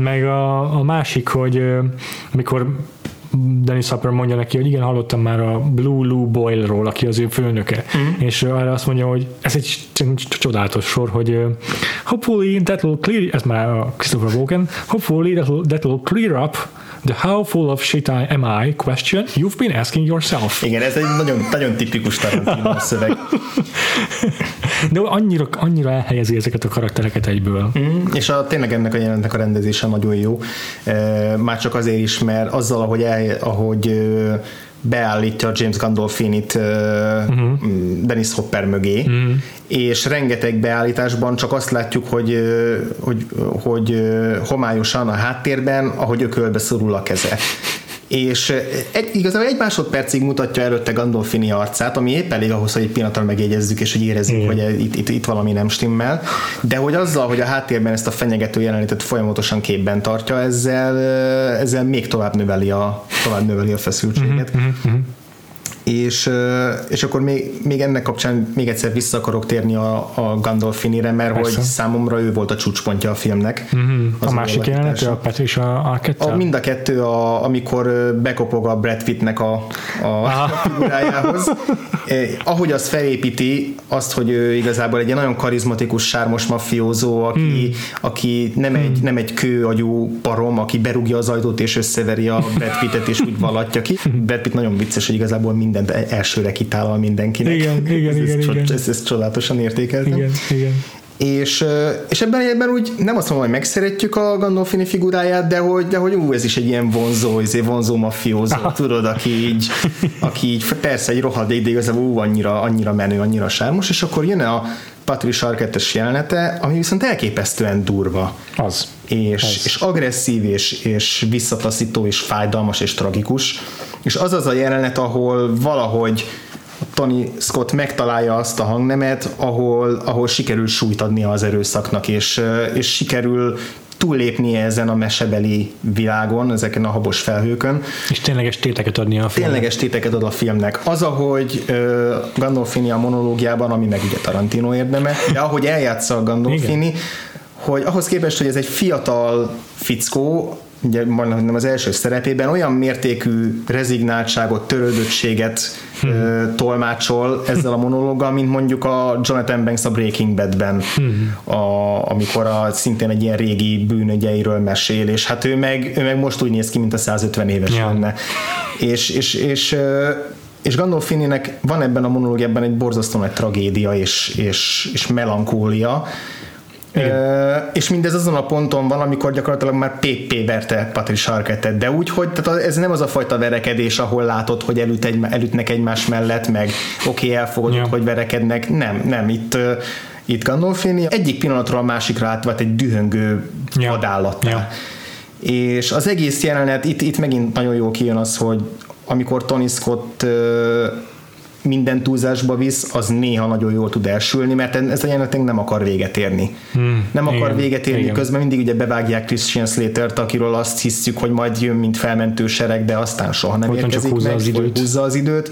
Meg a, a másik, hogy mikor Dennis Hopper mondja neki, hogy igen, hallottam már a Blue Lou Boyle-ról, aki az ő főnöke, mm. és arra azt mondja, hogy ez egy csodálatos sor, hogy hopefully that will clear, ez már a Christopher Walken, hopefully that will, that will clear up The how full of shit I am I question you've been asking yourself. Igen, ez egy nagyon, nagyon tipikus Tarantino szöveg. De annyira, annyira elhelyezi ezeket a karaktereket egyből. Mm, és a, tényleg ennek a jelentnek a rendezése nagyon jó. E, már csak azért is, mert azzal, ahogy, el, ahogy beállítja James Gandolfinit uh-huh. Dennis Hopper mögé, uh-huh. és rengeteg beállításban csak azt látjuk, hogy, hogy, hogy homályosan a háttérben, ahogy ökölbe szorul a keze és egy, igazából egy másodpercig mutatja előtte Gandolfini arcát, ami épp elég ahhoz, hogy egy pillanatra megjegyezzük, és hogy érezzük, Igen. hogy itt, itt, itt valami nem stimmel, de hogy azzal, hogy a háttérben ezt a fenyegető jelenetet folyamatosan képben tartja, ezzel, ezzel még tovább növeli a, tovább növeli a feszültséget. Uh-huh, uh-huh és, és akkor még, még ennek kapcsán még egyszer vissza akarok térni a, a Gandolfinire, mert Persze. hogy számomra ő volt a csúcspontja a filmnek. Mm-hmm. A másik jelenet, a Patricia Arquette? A, mind a kettő, a, amikor bekopog a Brad Pittnek a, a, figurájához. eh, ahogy azt felépíti, azt, hogy ő igazából egy nagyon karizmatikus, sármos mafiózó, aki, mm. aki nem, mm. egy, nem egy kőagyú parom, aki berúgja az ajtót és összeveri a Brad Pittet és úgy vallatja ki. Brad Pitt nagyon vicces, hogy igazából mind mindent elsőre kitálal mindenkinek. Igen, igen, ez, igen, ez, igen. Ez, ez csodálatosan értékeltem. Igen, igen. És, és ebben, ebben úgy nem azt mondom, hogy megszeretjük a Gandolfini figuráját, de hogy, de hogy ú, ez is egy ilyen vonzó, izé, vonzó mafiózó, tudod, aki így, aki így persze egy rohadék, de igazából ú, annyira, annyira menő, annyira sármos, és akkor jön a Patricia Arquette-es jelenete, ami viszont elképesztően durva. Az. És, az. és agresszív, és, és visszataszító, és fájdalmas, és tragikus. És az az a jelenet, ahol valahogy Tony Scott megtalálja azt a hangnemet, ahol, ahol sikerül súlyt az erőszaknak, és, és sikerül túllépnie ezen a mesebeli világon, ezeken a habos felhőkön. És tényleges téteket adni a filmnek. Tényleges téteket ad a filmnek. Az, ahogy uh, Gandolfini a monológiában, ami meg ugye Tarantino érdeme, de ahogy eljátsza a Gandolfini, Igen. hogy ahhoz képest, hogy ez egy fiatal fickó, ugye majdnem az első szerepében olyan mértékű rezignáltságot, törődöttséget hmm. tolmácsol ezzel a monológgal, mint mondjuk a Jonathan Banks a Breaking Badben, hmm. a, amikor a, szintén egy ilyen régi bűnögyeiről mesél, és hát ő meg, ő meg most úgy néz ki, mint a 150 éves ja. lenne. És, és, és és Gandolfininek van ebben a monológiában egy borzasztó nagy tragédia és, és, és melankólia, igen. és mindez azon a ponton van, amikor gyakorlatilag már PP verte Patrice Arquette-et, de úgy, hogy tehát ez nem az a fajta verekedés, ahol látod, hogy elüt egy, elütnek egymás mellett, meg oké, okay, elfogadod, ja. hogy verekednek. Nem, nem, itt itt Gandolfini egyik pillanatról a másikra átvált egy dühöngő ja. vadállattá. Ja. És az egész jelenet, itt, itt megint nagyon jó kijön az, hogy amikor Tony Scott minden túlzásba visz, az néha nagyon jól tud elsülni, mert ez a jelenet nem akar véget érni. Hmm, nem akar igen, véget érni, igen. közben mindig ugye bevágják Christian Slater-t, akiről azt hiszük, hogy majd jön, mint felmentő sereg, de aztán soha nem Folyton érkezik húzza meg, az időt. húzza az időt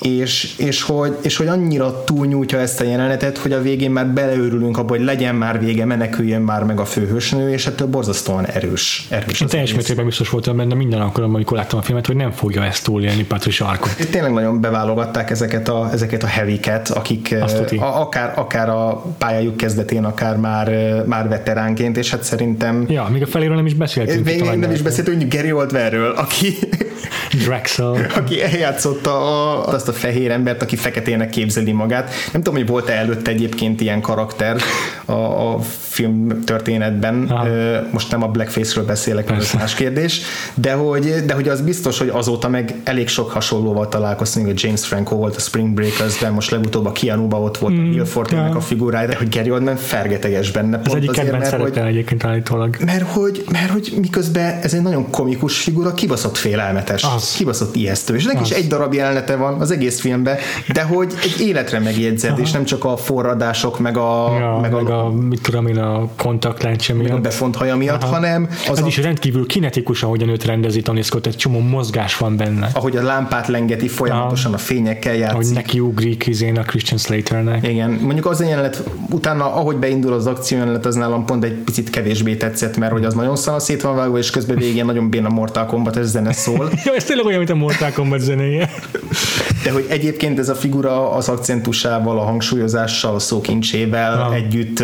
és, és, hogy, és hogy annyira túlnyújtja ezt a jelenetet, hogy a végén már beleőrülünk abba, hogy legyen már vége, meneküljön már meg a főhősnő, és ettől borzasztóan erős. erős Én teljes mértékben biztos voltam benne minden alkalommal, amikor láttam a filmet, hogy nem fogja ezt túlélni Patricia. Itt tényleg nagyon beválogatták ezeket a, ezeket a heviket, akik a, akár, akár a pályájuk kezdetén, akár már, már veteránként, és hát szerintem... Ja, még a feléről nem is beszéltünk. Még nem is beszéltünk, Gary Oldmanről, aki Drexel. aki eljátszotta a, azt a fehér embert, aki feketének képzeli magát. Nem tudom, hogy volt-e előtte egyébként ilyen karakter a, a film történetben. Aha. Most nem a blackface-ről beszélek, ez más kérdés, de hogy, de hogy az biztos, hogy azóta meg elég sok hasonlóval találkoztunk, hogy James Franco volt a Spring Breakers-ben, most legutóbb a Keanu ott volt mm, a Will Forte-nek a figurája, de hogy Gary Oldman fergeteges benne. Pont ez egyik azért, kedvenc mert, hogy, egyébként állítólag. Mert hogy, mert hogy miközben ez egy nagyon komikus figura, kibaszott félelmetes. Az. Kibaszott ijesztő. És neki is egy darab jelenete van az egész filmben, de hogy egy életre megjegyzed, Aha. és nem csak a forradások, meg a, ja, meg, meg a, a, mit tudom én, a kontaktlencse miatt. a befont haja miatt, Aha. hanem az Ez a, is rendkívül kinetikus, ahogyan őt rendezi Tony Scott, egy csomó mozgás van benne. Ahogy a lámpát lengeti folyamatosan, Aha. a fényekkel játszik. Ahogy neki ugrik izén a Christian Slaternek. Igen, mondjuk az a jelenet, utána ahogy beindul az akció jelenet, az nálam pont egy picit kevésbé tetszett, mert hogy az nagyon szét van vágva, és közben végén nagyon béna Mortal Kombat ez zene szól. Jó, ez tényleg olyan, mint a Mortal Kombat zenéje. De hogy egyébként ez a figura az akcentusával, a hangsúlyozással, a szókincsével ja. együtt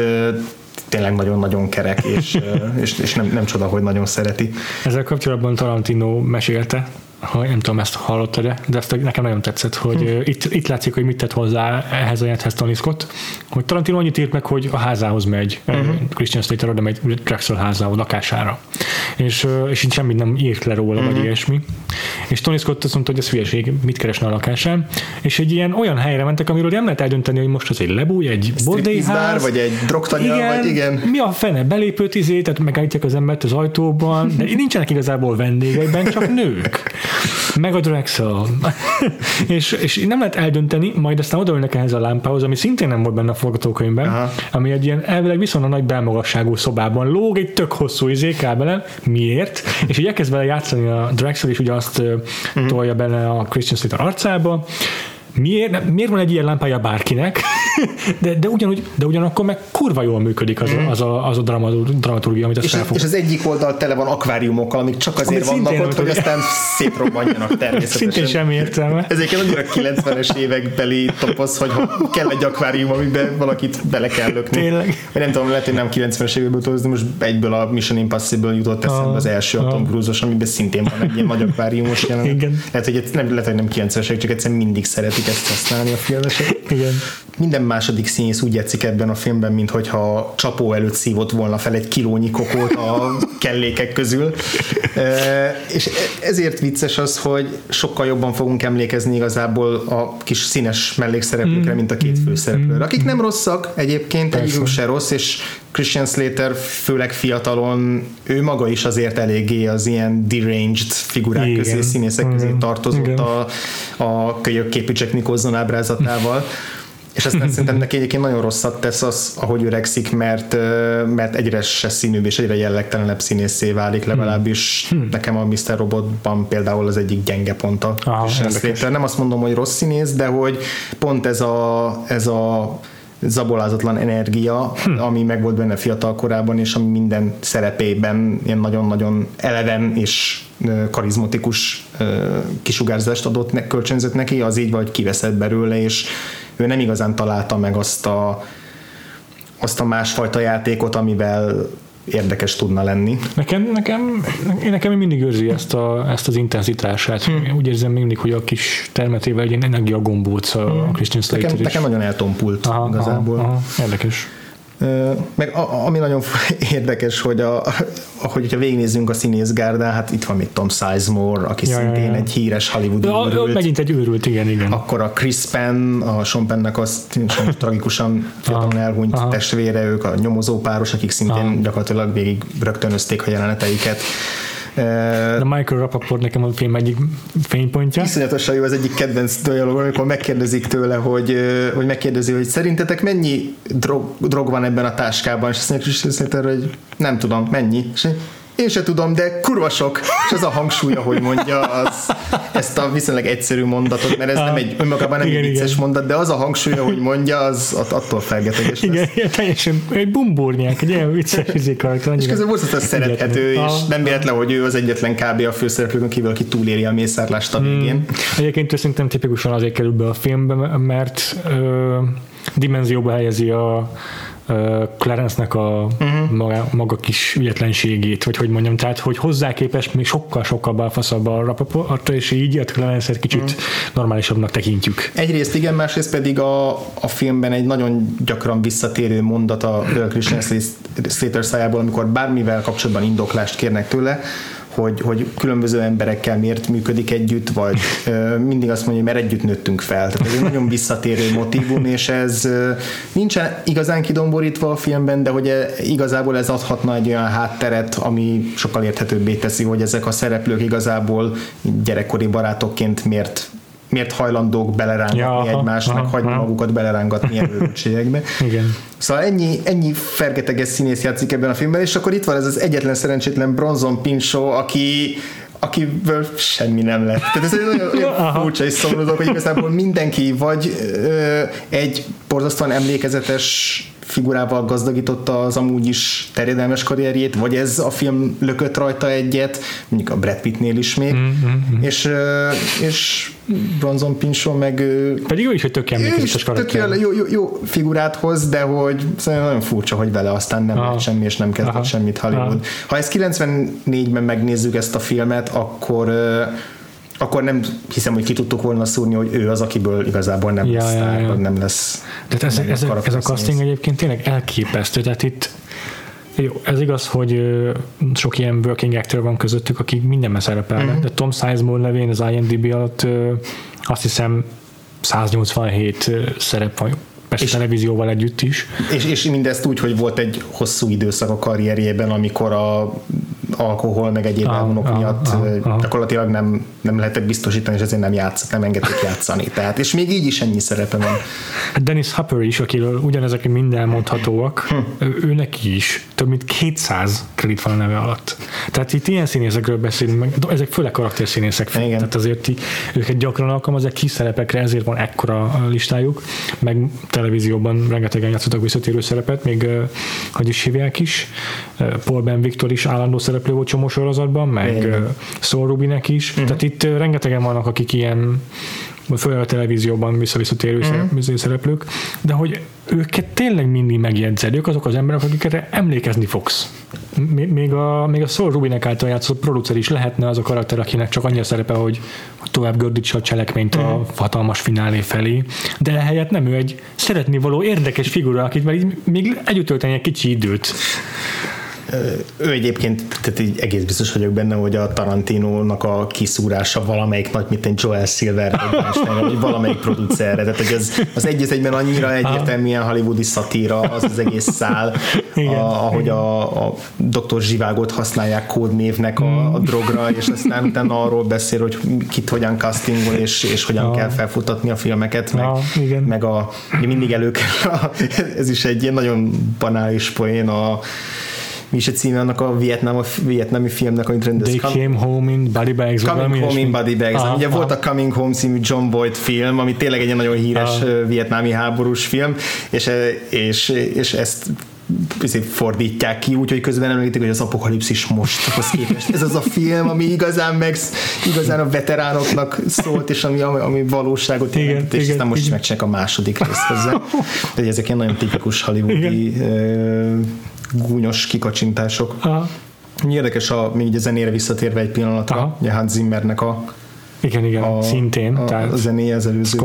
tényleg nagyon-nagyon kerek, és, és, és nem, nem csoda, hogy nagyon szereti. Ezzel kapcsolatban Tarantino mesélte, ha nem tudom, ezt hallottad de de ezt nekem nagyon tetszett, hogy hm. itt, itt látszik, hogy mit tett hozzá ehhez a jethez Tony Scott, hogy Tarantino annyit írt meg, hogy a házához megy, uh-huh. Christian Slater oda megy Drexel házához, lakására, és, és így semmit nem írt le róla, uh-huh. vagy ilyesmi. És Tony Scott azt mondta, hogy ez hülyeség, mit keresne a lakásán, és egy ilyen olyan helyre mentek, amiről nem lehet eldönteni, hogy most az egy lebúj, egy bordélyház, vagy egy drogtanya, igen, vagy igen. Mi a fene, belépőt izé, tehát megállítják az embert az ajtóban, de nincsenek igazából vendégeiben, csak nők meg a Drexel. és, és nem lehet eldönteni, majd aztán odaülnek ehhez a lámpához, ami szintén nem volt benne a forgatókönyvben, Aha. ami egy ilyen elvileg viszonylag nagy belmagasságú szobában lóg egy tök hosszú izé kábelen. Miért? És így elkezd vele játszani a Drexel, és ugye azt uh-huh. tolja bele a Christian Slater arcába, Miért, miért van egy ilyen lámpája bárkinek, de, de, ugyanúgy, de ugyanakkor meg kurva jól működik az, a, az a, az a dramaturgia, amit azt és, és az egyik oldal tele van akváriumokkal, amik csak azért Amit vannak ott, hogy aztán szétrobbanjanak természetesen. Szintén semmi értelme. Ezek egy annyira 90-es évekbeli toposz, hogy kell egy akvárium, amiben valakit bele kell lökni. Tényleg. nem tudom, lehet, hogy nem 90-es évekből tozni, most egyből a Mission Impossible jutott eszembe ah, az első ah. Tom Cruise-os, amiben szintén van egy ilyen nagy akváriumos jelenet. Igen. Lehet, hogy nem, lehet, hogy nem 90-es, csak egyszerűen mindig szeretik ezt használni a filmesek. Igen. Minden második színész úgy játszik ebben a filmben, mintha csapó előtt szívott volna fel egy kilónyi kokót a kellékek közül. E, és ezért vicces az, hogy sokkal jobban fogunk emlékezni igazából a kis színes mellékszereplőkre, mm. mint a két főszereplőre. Akik nem rosszak egyébként, egyikük se rossz, és Christian Slater főleg fiatalon, ő maga is azért eléggé az ilyen deranged figurák Igen. közé, színészek közé tartozott Igen. a, a kölyök képű Jack Nicholson ábrázatával. És aztán szerintem neki egyébként nagyon rosszat tesz az, ahogy öregszik, mert, mert egyre se színűbb és egyre jellegtelenebb színészé válik, legalábbis hmm. nekem a Mr. Robotban például az egyik gyenge ponta. Ah, nem azt mondom, hogy rossz színész, de hogy pont ez a, ez a zabolázatlan energia, hm. ami meg volt benne fiatal korában, és ami minden szerepében ilyen nagyon-nagyon eleven és karizmatikus kisugárzást adott, ne, kölcsönzött neki, az így vagy kiveszett belőle, és ő nem igazán találta meg azt a, azt a másfajta játékot, amivel érdekes tudna lenni. Nekem, nekem, nekem mindig őrzi ezt, a, ezt az intenzitását. Hmm. Úgy érzem mindig, hogy a kis termetével egy energiagombóc a hmm. Christian Slater nekem, is. Nekem nagyon eltompult aha, igazából. Aha, aha. Érdekes. Meg a, ami nagyon érdekes, hogy a, ahogy ha végignézzünk a színészgárdán, hát itt van még Tom Sizemore, aki ja, szintén ja, ja. egy híres Hollywoodi ja, őrült. Megint egy őrült, igen, igen. Akkor a Chris Penn, a Sean Pennek az tragikusan fiatalon elhunyt aha. testvére, ők a nyomozó páros, akik szintén aha. gyakorlatilag végig rögtönözték a jeleneteiket. De Michael Rapaport nekem a film egyik fénypontja. Iszonyatosan jó, az egyik kedvenc dialog, amikor megkérdezik tőle, hogy, hogy megkérdezi, hogy szerintetek mennyi drog, drog van ebben a táskában, és azt mondja, hogy nem tudom, mennyi, és én se tudom, de kurva sok, és az a hangsúlya, hogy mondja az, ezt a viszonylag egyszerű mondatot, mert ez nem egy önmagában nem igen, egy vicces igen. mondat, de az a hangsúlya, hogy mondja, az attól felgeteges igen, lesz. Igen, teljesen egy bumburnyák, egy olyan vicces fizikarakter. És közben borzasztóan szerethető, és a, nem véletlen, hogy ő az egyetlen kb. a főszereplőkön kívül, aki túléri a mészárlást a végén. Hmm. Egyébként szerintem tipikusan azért kerül be a filmbe, mert ö, dimenzióba helyezi a Clarence-nek a uh-huh. maga, maga kis ügyetlenségét, vagy hogy mondjam, tehát hogy hozzá képest még sokkal-sokkal balfaszabb a rapaportra, és így a Clarence-et kicsit uh-huh. normálisabbnak tekintjük. Egyrészt igen, másrészt pedig a, a filmben egy nagyon gyakran visszatérő mondat a Christian Slater szájából, amikor bármivel kapcsolatban indoklást kérnek tőle, hogy, hogy különböző emberekkel miért működik együtt, vagy mindig azt mondja, hogy mert együtt nőttünk fel. Tehát ez egy nagyon visszatérő motivum, és ez nincsen igazán kidomborítva a filmben, de hogy igazából ez adhatna egy olyan hátteret, ami sokkal érthetőbbé teszi, hogy ezek a szereplők igazából gyerekkori barátokként miért miért hajlandók belerángatni ja, egymást, aha, meg hagyni aha. magukat belerángatni erőrültségekbe. Igen. Szóval ennyi, ennyi fergeteges színész játszik ebben a filmben, és akkor itt van ez az egyetlen szerencsétlen Bronzon Pinchot, aki akiből semmi nem lett. Tehát ez egy nagyon, nagyon furcsa és szomorú dolog, hogy igazából mindenki vagy ö, egy borzasztóan emlékezetes figurával gazdagította az amúgy is terjedelmes karrierjét, vagy ez a film lökött rajta egyet, mondjuk a Brad Pittnél is még, mm-hmm. és, és Bronzon Pinchot meg... Pedig is, hogy tök emlékezetes karakter. Tök jó, jó, jó, figurát hoz, de hogy szóval nagyon furcsa, hogy vele aztán nem lett semmi, és nem kezdett Aha. semmit Hollywood. Aha. Ha ezt 94-ben megnézzük ezt a filmet, akkor akkor nem hiszem, hogy ki tudtuk volna szúrni, hogy ő az, akiből igazából nem ja, lesz ja, ja. nem lesz. De ez, ez, ez a casting egyébként tényleg elképesztő, tehát itt jó, ez igaz, hogy sok ilyen working actor van közöttük, akik mindenben szerepelnek, uh-huh. de Tom Sizemore nevén az IMDb alatt azt hiszem 187 szerep van persze és, televízióval együtt is. És, és mindezt úgy, hogy volt egy hosszú időszak a karrierjében, amikor a alkohol, meg egyéb ah, elvonok ah, miatt ah, ah. gyakorlatilag nem, nem lehetett biztosítani, és ezért nem játszott, nem engedték játszani. Tehát, és még így is ennyi szerepe van. Dennis Hopper is, akiről ugyanezek mind elmondhatóak, hm. őnek is több mint 200 kredit van a neve alatt. Tehát itt ilyen színészekről beszélünk, meg ezek főleg karakterszínészek. Igen. Tehát azért őket gyakran alkalmazzák kis szerepekre, ezért van ekkora listájuk, meg televízióban rengetegen játszottak visszatérő szerepet, még hogy is hívják is, Paul Ben Victor is állandó szereplő volt csomó sorozatban, meg Saul Rubinek is, uh-huh. tehát itt rengetegen vannak, akik ilyen főleg a televízióban vissza-visszatérő uh-huh. szereplők, de hogy őket tényleg mindig megjegyzed, ők azok az emberek, akikre emlékezni fogsz. Még a, még a Saul Rubinek által játszott producer is lehetne az a karakter, akinek csak annyi a szerepe, hogy tovább gördítsa a cselekményt uh-huh. a mhm. hatalmas finálé felé, de ehelyett nem ő egy szeretni való érdekes figura, akit így még együtt tölteni egy kicsi időt ő egyébként, tehát így egész biztos vagyok benne, hogy a Tarantino-nak a kiszúrása valamelyik nagy, mint egy Joel Silver, vagy valamelyik producerre, tehát hogy az, az egy egyben annyira egyértelműen hollywoodi szatíra, az az egész szál, Igen. A, ahogy a, a Dr. Zsivágot használják kódnévnek a, a drogra, és aztán utána arról beszél, hogy kit hogyan castingol, és, és hogyan ja. kell felfutatni a filmeket, meg, ja, igen. meg a, mindig előkerül, ez is egy ilyen nagyon banális poén a mi is a címe annak a vietnám, a vietnámi filmnek, amit rendez. They Came Home in Body Bags. Coming Home in Body Bags. Aha, Ugye aha. volt a Coming Home című John Boyd film, ami tényleg egy nagyon híres aha. vietnámi háborús film, és, és, és ezt fordítják ki, úgyhogy közben említik, hogy az apokalipszis most képest. Ez az a film, ami igazán meg igazán a veteránoknak szólt, és ami, ami valóságot jelentett, és aztán most megcsinálják a második részt hozzá. Tehát ezek ilyen nagyon tipikus hollywoodi gúnyos kikacsintások. Aha. Érdekes, a, még a zenére visszatérve egy pillanatra, Aha. ugye Hans Zimmernek a igen, igen, a, szintén. A, tehát a zenéje az előző,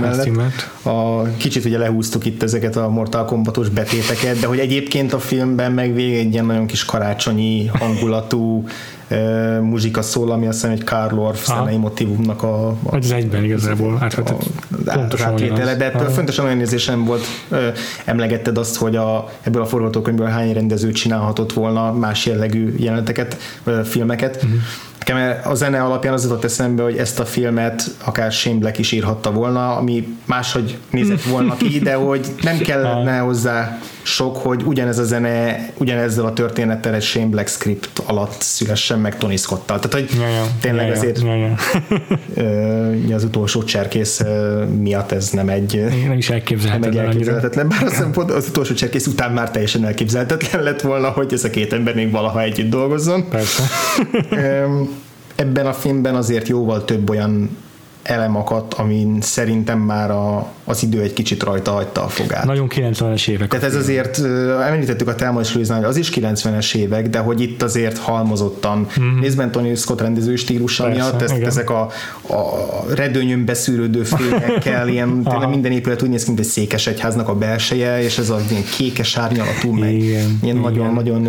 mellett. A, kicsit ugye lehúztuk itt ezeket a Mortal Kombatos betéteket, de hogy egyébként a filmben meg végig egy ilyen nagyon kis karácsonyi hangulatú uh, muzsika szól, ami azt hiszem egy Karl Orff zenei motivumnak a, a az egyben igazából. átvetett pontosan de ettől fontosan olyan érzésem volt, uh, emlegetted azt, hogy a, ebből a forgatókönyvből hány rendező csinálhatott volna más jellegű jeleneteket, uh, filmeket, uh-huh Nekem a zene alapján az jutott eszembe, hogy ezt a filmet akár Shane Black is írhatta volna, ami máshogy nézett volna ki, de hogy nem kellene hozzá sok, hogy ugyanez a zene, ugyanezzel a történettel egy Shane Black script alatt szülessen meg Tony Scott-tal. Tehát, hogy ja, ja, tényleg ja, azért ja, ja. az utolsó cserkész miatt ez nem egy nem is elképzelhetetlen. Nem egy elképzelhetetlen, bár az, az utolsó cserkész után már teljesen elképzelhetetlen lett volna, hogy ez a két ember még valaha együtt dolgozzon. Persze. Ebben a filmben azért jóval több olyan elem akadt, amin szerintem már a, az idő egy kicsit rajta hagyta a fogát. Nagyon 90-es évek. Tehát ez azért, említettük a Thelma és hogy az is 90-es évek, de hogy itt azért halmozottan, mm-hmm. részben Tony Scott rendező stílusa Persze, miatt, ezt, ezek a, a redőnyön beszűrődő fényekkel, ilyen tényleg minden épület úgy néz ki, mint egy székesegyháznak a belseje, és ez a ilyen kékes árnyalatú, meg igen, ilyen nagyon-nagyon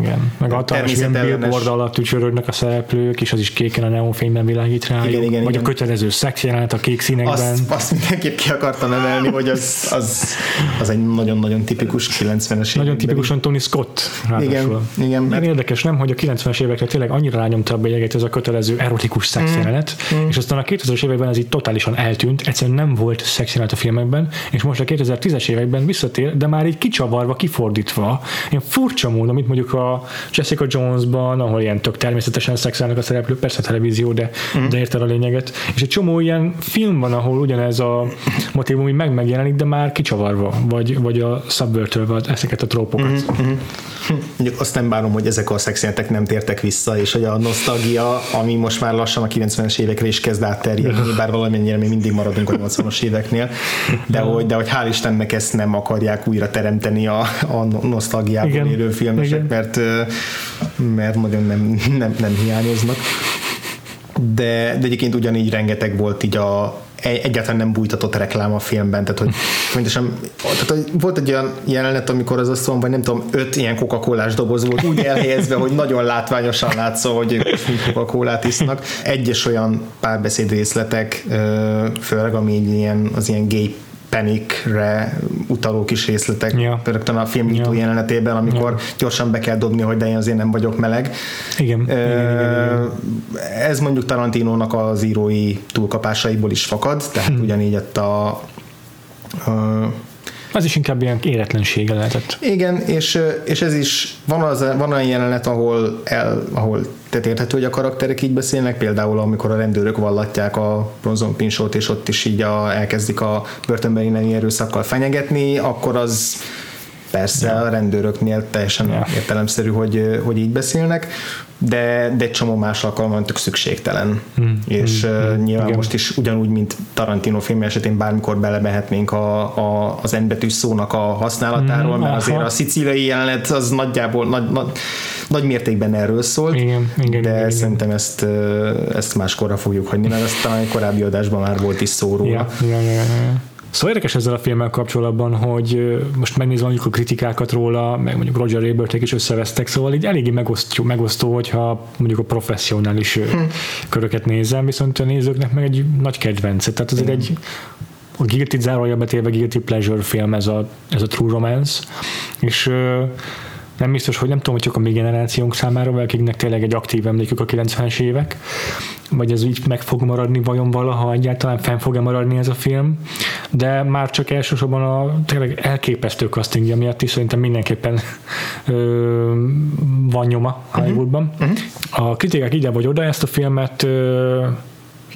igen. Meg a ilyen billboard alatt tücsörögnek a szereplők, és az is kéken a neonfényben világít rá. Igen, igen, vagy igen. a kötelező szex jelenet a kék színekben. Azt, azt mindenképp ki akartam emelni, hogy az, az, az egy nagyon-nagyon tipikus 90-es Nagyon tipikusan Tony Scott. Ráadásul. Igen, igen. Mert... Érdekes, nem, hogy a 90-es évekre tényleg annyira rányomta a bélyeget ez a kötelező erotikus szexjelenet, mm. mm. és aztán a 2000-es években ez így totálisan eltűnt, egyszerűen nem volt szexjelenet a filmekben, és most a 2010-es években visszatér, de már így kicsavarva, kifordítva, ilyen furcsa módon, amit mondjuk a Jessica Jonesban, ahol ilyen tök természetesen szexelnek a szereplők, persze a televízió, de, mm. de érted a lényeget. És egy csomó ilyen film van, ahol ugyanez a motivum így meg megjelenik, de már kicsavarva, vagy, vagy a subvertölve ezeket a trópokat. Mm-hmm. Mondjuk azt nem bánom, hogy ezek a szexjelentek nem tértek vissza, és hogy a nosztalgia, ami most már lassan a 90-es évekre is kezd átterjedni, bár valamennyire még mindig maradunk a 80-as éveknél, de hogy, de hogy hál' Istennek ezt nem akarják újra teremteni a, a nosztalgiában élő filmesek, mert, mert nagyon nem, nem, nem hiányoznak de, de egyébként ugyanígy rengeteg volt így a egyáltalán nem bújtatott reklám a filmben, tehát hogy pontosan, tehát, volt egy olyan jelenet, amikor az azt vagy nem tudom, öt ilyen coca cola doboz volt úgy elhelyezve, hogy nagyon látványosan látszó, hogy ők mind coca cola isznak. Egyes olyan párbeszéd részletek, főleg ami ilyen, az ilyen gay Panicre utaló kis részletek, ja. rögtön a film ja. jelenetében, amikor ja. gyorsan be kell dobni, hogy de én azért nem vagyok meleg. Igen. Uh, igen, igen, igen. Ez mondjuk Tarantinónak az írói túlkapásaiból is fakad, tehát hmm. ugyanígy itt a uh, az is inkább ilyen éretlensége lehetett. Igen, és, és ez is, van, az, van olyan jelenet, ahol, el, ahol tehát érthető, hogy a karakterek így beszélnek, például amikor a rendőrök vallatják a Bronzon Pinsót, és ott is így a, elkezdik a börtönbeli nemi erőszakkal fenyegetni, akkor az persze ja. a rendőröknél teljesen ja. értelemszerű, hogy, hogy így beszélnek de, de egy csomó más alkalommal tök szükségtelen. Mm. És mm. Uh, nyilván Igen. most is ugyanúgy, mint Tarantino film esetén bármikor belemehetnénk a, a, az N betű szónak a használatáról, mm, mert azért a szicíliai jelenet az nagyjából nagy, nagy, nagy mértékben erről szólt, igen, igen, de igen, szerintem igen. ezt, ezt máskorra fogjuk hagyni, mert ezt talán egy korábbi adásban már volt is szó róla. Ja, ja, ja, ja. Szóval érdekes ezzel a filmmel kapcsolatban, hogy most megnézve mondjuk a kritikákat róla, meg mondjuk Roger Ebertek is összevesztek, szóval így eléggé megosztó, megosztó hogyha mondjuk a professzionális hm. köröket nézem, viszont a nézőknek meg egy nagy kedvence. Tehát ez egy a Guilty zárója betélve Guilty Pleasure film ez a, ez a True Romance, és nem biztos, hogy nem tudom, hogy csak a mi generációnk számára, akiknek tényleg egy aktív emlékük a 90-es évek, vagy ez így meg fog maradni vajon valaha egyáltalán fenn fog-e maradni ez a film, de már csak elsősorban a tényleg elképesztő castingja miatt is szerintem mindenképpen ö, van nyoma Hollywoodban. Uh-huh. Uh-huh. A kritikák ide vagy oda ezt a filmet ö,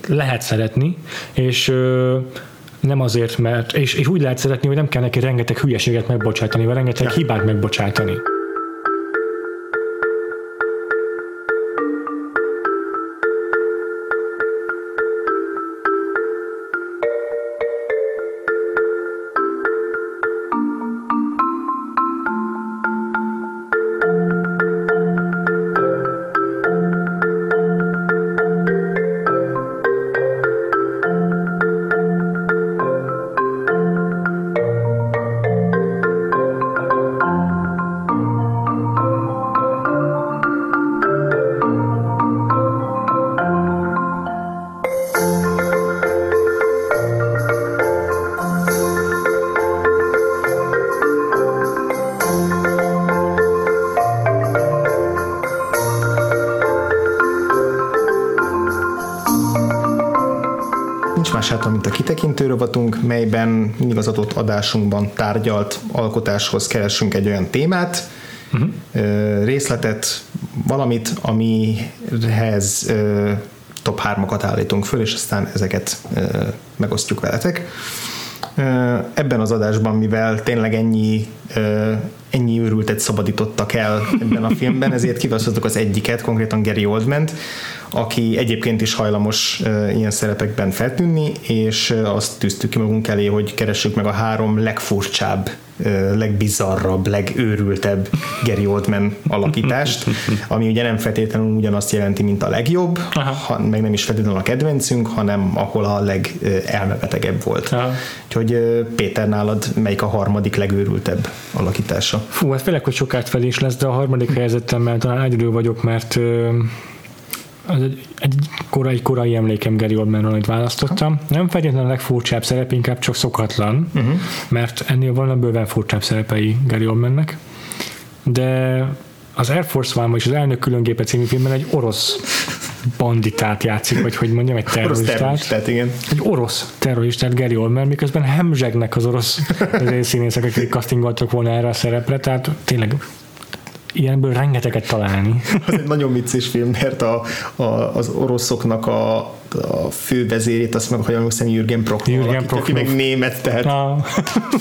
lehet szeretni, és ö, nem azért, mert, és, és úgy lehet szeretni, hogy nem kell neki rengeteg hülyeséget megbocsátani, vagy rengeteg ja. hibát megbocsátani. Kitekintő rovatunk, melyben mindig az adott adásunkban tárgyalt alkotáshoz keresünk egy olyan témát, uh-huh. részletet, valamit, amihez top 3-okat állítunk föl, és aztán ezeket megosztjuk veletek. Ebben az adásban, mivel tényleg ennyi, ennyi őrültet szabadítottak el ebben a filmben, ezért kiválasztottuk az egyiket, konkrétan Gary Oldman aki egyébként is hajlamos ilyen szerepekben feltűnni, és azt tűztük ki magunk elé, hogy keressük meg a három legfurcsább legbizarrabb, legőrültebb Gary Oldman alakítást, ami ugye nem feltétlenül ugyanazt jelenti, mint a legjobb, ha, meg nem is feltétlenül a kedvencünk, hanem ahol a legelmebetegebb volt. Aha. Úgyhogy Péter, nálad melyik a harmadik legőrültebb alakítása? Fú, hát félek, hogy sokárt fel is lesz, de a harmadik helyzetemmel talán egyedül vagyok, mert az egy, egy korai, korai emlékem Gary Oldmanról, amit választottam. Nem feltétlenül a legfurcsább szerep, inkább csak szokatlan, uh-huh. mert ennél van a bőven furcsább szerepei Gary Oldmannek. De az Air Force One és az Elnök különgépe című filmben egy orosz banditát játszik, vagy hogy mondjam, egy terroristát. terroristát igen. Egy orosz terroristát, Gary Oldman, miközben hemzsegnek az orosz színészek, akik castingoltak volna erre a szerepre, tehát tényleg ilyenből rengeteget találni. Az egy nagyon vicces film, mert a, a, az oroszoknak a, a fővezérét, azt meg, hogy emlékszem, Jürgen Prochnow, Jürgen Prochnow. aki meg német, tehát... Ah.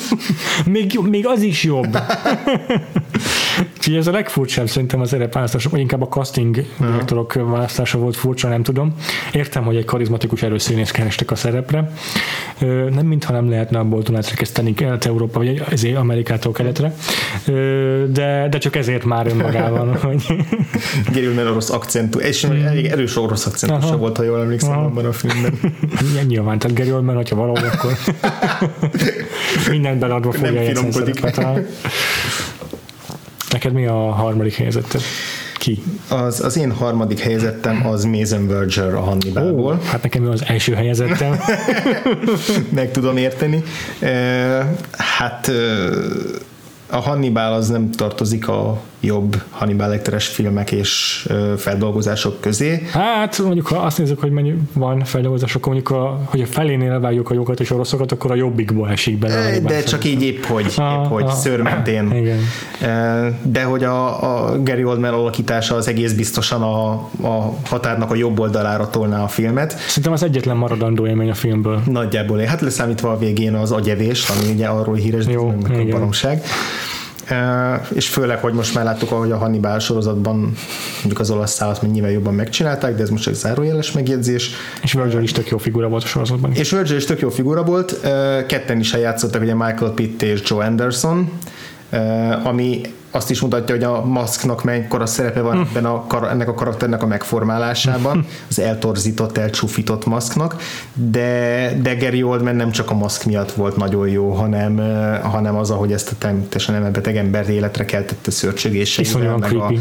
még, még az is jobb. Úgyhogy ez a legfurcsább szerintem az választás, vagy inkább a casting direktorok választása volt furcsa, nem tudom. Értem, hogy egy karizmatikus erőszínész kerestek a szerepre. Nem mintha nem lehetne abból átrekeszteni Kelet-Európa, vagy ezért Amerikától keletre, de, de csak ezért már önmagában. Hogy... Gary orosz akcentú, és elég erős orosz akcentusa volt, ha jól emlékszem Aha. abban a filmben. Ja, nyilván, tehát Gary Oldman, hogyha valahol, akkor mindent beladva fogja játszani Neked mi a harmadik helyzeted? Ki? Az, az én harmadik helyezettem az Mason Verger a Hannibalból. Oh, hát nekem az első helyezettem. Meg tudom érteni. Hát a Hannibal az nem tartozik a jobb Hannibal Lecteres filmek és feldolgozások közé. Hát mondjuk, ha azt nézzük, hogy mennyi van feldolgozások, mondjuk, a, hogy a felénél levágjuk a jókat és a rosszokat, akkor a jobbikból esik bele. De csak így épp hogy, ah, épp hogy ah, szörmentén. Igen. De hogy a, a Gary Oldman alakítása az egész biztosan a, a határnak a jobb oldalára tolná a filmet. Szerintem az egyetlen maradandó élmény a filmből. Nagyjából. Hát leszámítva a végén az agyevés, ami ugye arról híres, Jó, hogy baromság és főleg, hogy most már láttuk, ahogy a Hannibal sorozatban mondjuk az olasz szállat mennyivel jobban megcsinálták, de ez most egy zárójeles megjegyzés. És Virgil is tök jó figura volt a sorozatban. És Virgil is tök jó figura volt, ketten is eljátszottak, ugye Michael Pitt és Joe Anderson, ami azt is mutatja, hogy a maszknak mekkora szerepe van hm. ebben a, ennek a karakternek a megformálásában, az eltorzított, elcsúfított maszknak, de, de Gary Oldman nem csak a maszk miatt volt nagyon jó, hanem, hanem az, ahogy ezt a természetesen nem beteg ember életre keltette szörcsögéseivel, meg a,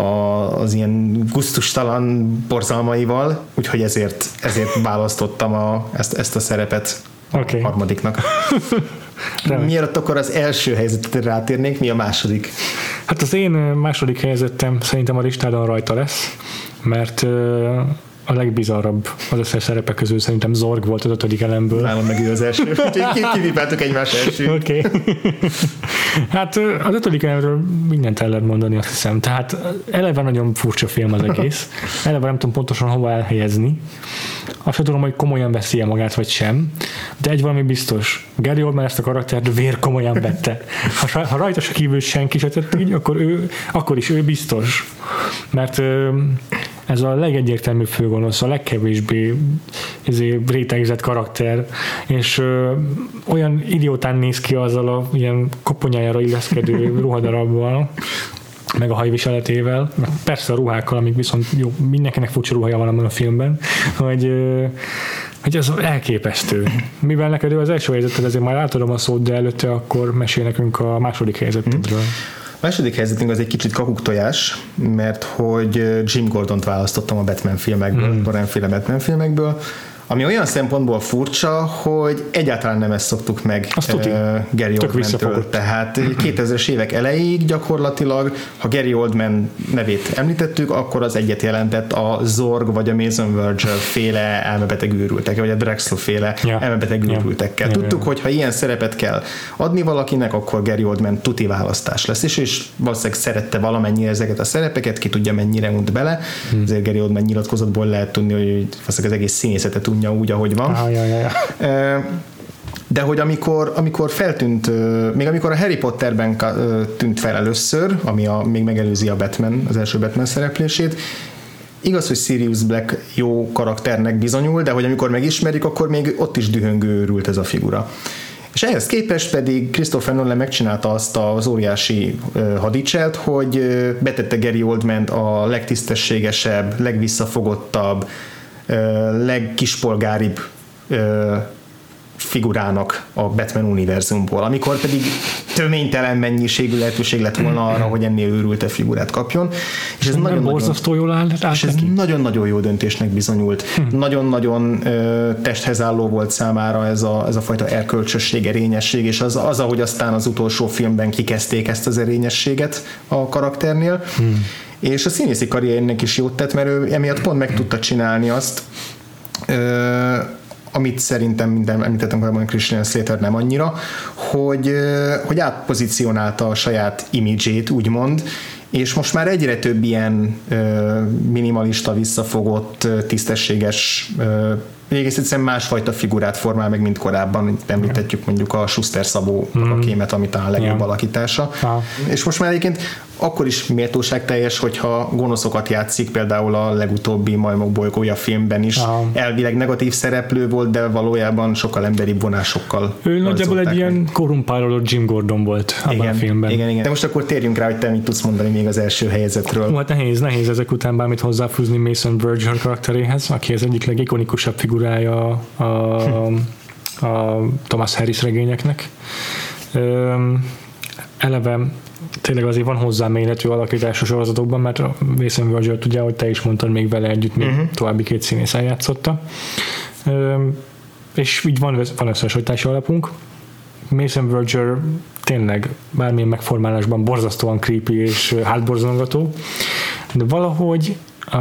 a, az ilyen guztustalan borzalmaival, úgyhogy ezért, ezért választottam a, ezt, ezt a szerepet okay. a harmadiknak. Miért akkor az első helyzetet rátérnénk, mi a második? Hát az én második helyzetem szerintem a listádon rajta lesz, mert a legbizarrabb az összes szerepek közül szerintem Zorg volt az ötödik elemből. Nálam meg ő az első. Kivipáltuk egymás első. Oké. Okay. hát az ötödik elemről mindent el lehet mondani, azt hiszem. Tehát eleve nagyon furcsa film az egész. Eleve nem tudom pontosan hova elhelyezni. Azt sem tudom, hogy komolyan veszi magát, vagy sem. De egy valami biztos. Gary Oldman ezt a karaktert vér komolyan vette. Ha, ha rajta se kívül senki se tett így, akkor, ő, akkor is ő biztos. Mert ez a legegyértelműbb főgonosz, a legkevésbé ezért rétegzett karakter, és ö, olyan idiótán néz ki azzal a ilyen koponyájára illeszkedő ruhadarabbal, meg a hajviseletével, meg persze a ruhákkal, amik viszont jó, mindenkinek furcsa ruhája van abban a filmben, hogy, hogy ez elképesztő. Mivel neked ő az első helyzeted, ezért már átadom a szót, de előtte akkor mesél nekünk a második helyzetedről. A második helyzetünk az egy kicsit kakuktojás, mert hogy Jim Gordon-t választottam a Batman filmekből, mm. a Batman filmekből, ami olyan szempontból furcsa, hogy egyáltalán nem ezt szoktuk meg Azt uh, Gary Oldman-től. Tehát 2000-es évek elejéig gyakorlatilag, ha Gary Oldman nevét említettük, akkor az egyet jelentett a Zorg vagy a Mason Verger féle elmebeteg őrültek, vagy a Drexel féle Ja. elmebeteg őrültekkel. Ja, Tudtuk, hogy ha ilyen szerepet kell adni valakinek, akkor Gary Oldman tuti választás lesz, és, és valószínűleg szerette valamennyire ezeket a szerepeket, ki tudja mennyire unt bele. Hmm. Azért Gary Oldman nyilatkozatból lehet tudni, hogy az egész színészetet unja úgy, ahogy van. Ah, ja, ja, ja. De hogy amikor, amikor feltűnt, még amikor a Harry Potterben tűnt fel először, ami a, még megelőzi a Batman, az első Batman szereplését, Igaz, hogy Sirius Black jó karakternek bizonyul, de hogy amikor megismerik, akkor még ott is dühöngő őrült ez a figura. És ehhez képest pedig Christopher Nolan megcsinálta azt az óriási hadicselt, hogy betette Gary Oldman a legtisztességesebb, legvisszafogottabb, legkispolgáribb figurának a Batman univerzumból, amikor pedig töménytelen mennyiségű lehetőség lett volna arra, hogy ennél őrülte figurát kapjon. És ez nagyon-nagyon borzasztó jól áll, és ez nagyon-nagyon jó döntésnek bizonyult. Hm. Nagyon-nagyon testhez álló volt számára ez a, ez a fajta erkölcsösség, erényesség, és az, az, ahogy aztán az utolsó filmben kikezdték ezt az erényességet a karakternél. Hm. És a színészi karriernek is jót tett, mert ő emiatt pont meg tudta csinálni azt, ö, amit szerintem minden említettem korábban Christian Slater nem annyira, hogy, hogy átpozícionálta a saját imidzsét, úgymond, és most már egyre több ilyen ö, minimalista, visszafogott, tisztességes ö, egész egyszerűen másfajta figurát formál meg, mint korábban. Említettük mondjuk a Schuster Szabó a kémet, ami talán a legjobb Ja. alakítása. Aha. És most már egyébként akkor is méltóság teljes, hogyha gonoszokat játszik, például a legutóbbi Majmok bolygója filmben is. Aha. Elvileg negatív szereplő volt, de valójában sokkal emberibb vonásokkal Ő nagyjából egy rajzolták ilyen meg. korumpálódott Jim Gordon volt abban igen, a filmben. Igen, igen. De most akkor térjünk rá, hogy te mit tudsz mondani még az első helyezetről. Hú, Hát nehéz, nehéz ezek után bármit hozzáfűzni Mason Verger karakteréhez, aki az egyik legikonikusabb figurája a, a Thomas Harris regényeknek. Öm, eleve tényleg azért van hozzá mélyletű alakítás a sorozatokban, mert a Mason Verger ugye, hogy te is mondtad, még vele együtt még uh-huh. további két színész eljátszotta. Öm, és így van, van összehasonlítási alapunk. Mason Verger tényleg bármilyen megformálásban borzasztóan creepy és hátborzongató, de valahogy a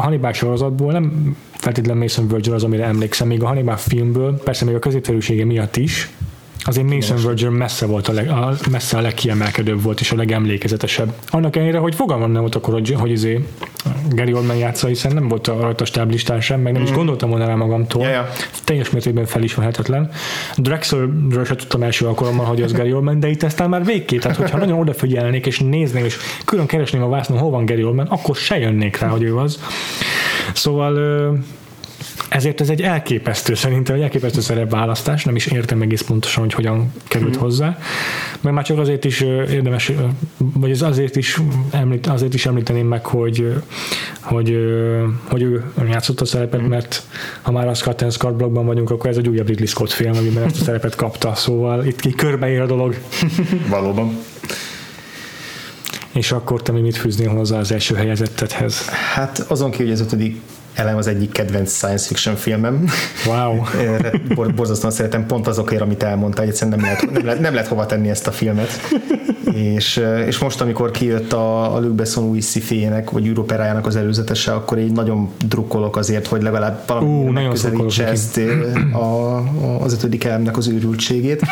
Hannibal sorozatból nem feltétlenül Mason Verger az, amire emlékszem, még a Hannibal filmből, persze még a középterűsége miatt is, azért Mason Verger messze volt a, leg, a, messze a legkiemelkedőbb volt és a legemlékezetesebb. Annak ellenére, hogy fogalmam nem volt akkor, hogy, hogy izé Gary Oldman játsza, hiszen nem volt a rajta stáblistán sem, meg nem is gondoltam volna rá magamtól. Ja, ja. Teljes mértékben felismerhetetlen. Drexelről sem tudtam első alkalommal, hogy az Gary Oldman, de itt aztán már végképp, tehát hogyha nagyon odafigyelnék és nézném, és külön keresném a vásznon, hol van Gary Oldman, akkor se jönnék rá, hogy ő az. Szóval ezért ez egy elképesztő, szerintem egy elképesztő szerepválasztás, nem is értem egész pontosan, hogy hogyan került Mhm. hozzá, mert már csak azért is érdemes, vagy ez azért is, említ, azért is említeném meg, hogy, hogy, hogy ő játszott a szerepet, Mhm. mert ha már a Scott and Scott blogban vagyunk, akkor ez egy újabb Ridley Scott film, amiben ezt a szerepet kapta, szóval itt így körbeér a dolog. Valóban. És akkor te mi mit fűznél hozzá az első helyezettethez? Hát azon kívül, hogy az ötödik elem az egyik kedvenc science fiction filmem. Wow. Bor- borzasztóan szeretem pont azokért, amit elmondtál, hogy egyszerűen nem lehet, nem lehet, nem lehet hova tenni ezt a filmet. és, és most, amikor kijött a, a Luc Besson új sziféjének, vagy űroperájának az előzetese, akkor így nagyon drukkolok azért, hogy legalább valami megközelítse szurkolok ezt a, a, az ötödik elemnek az őrültségét.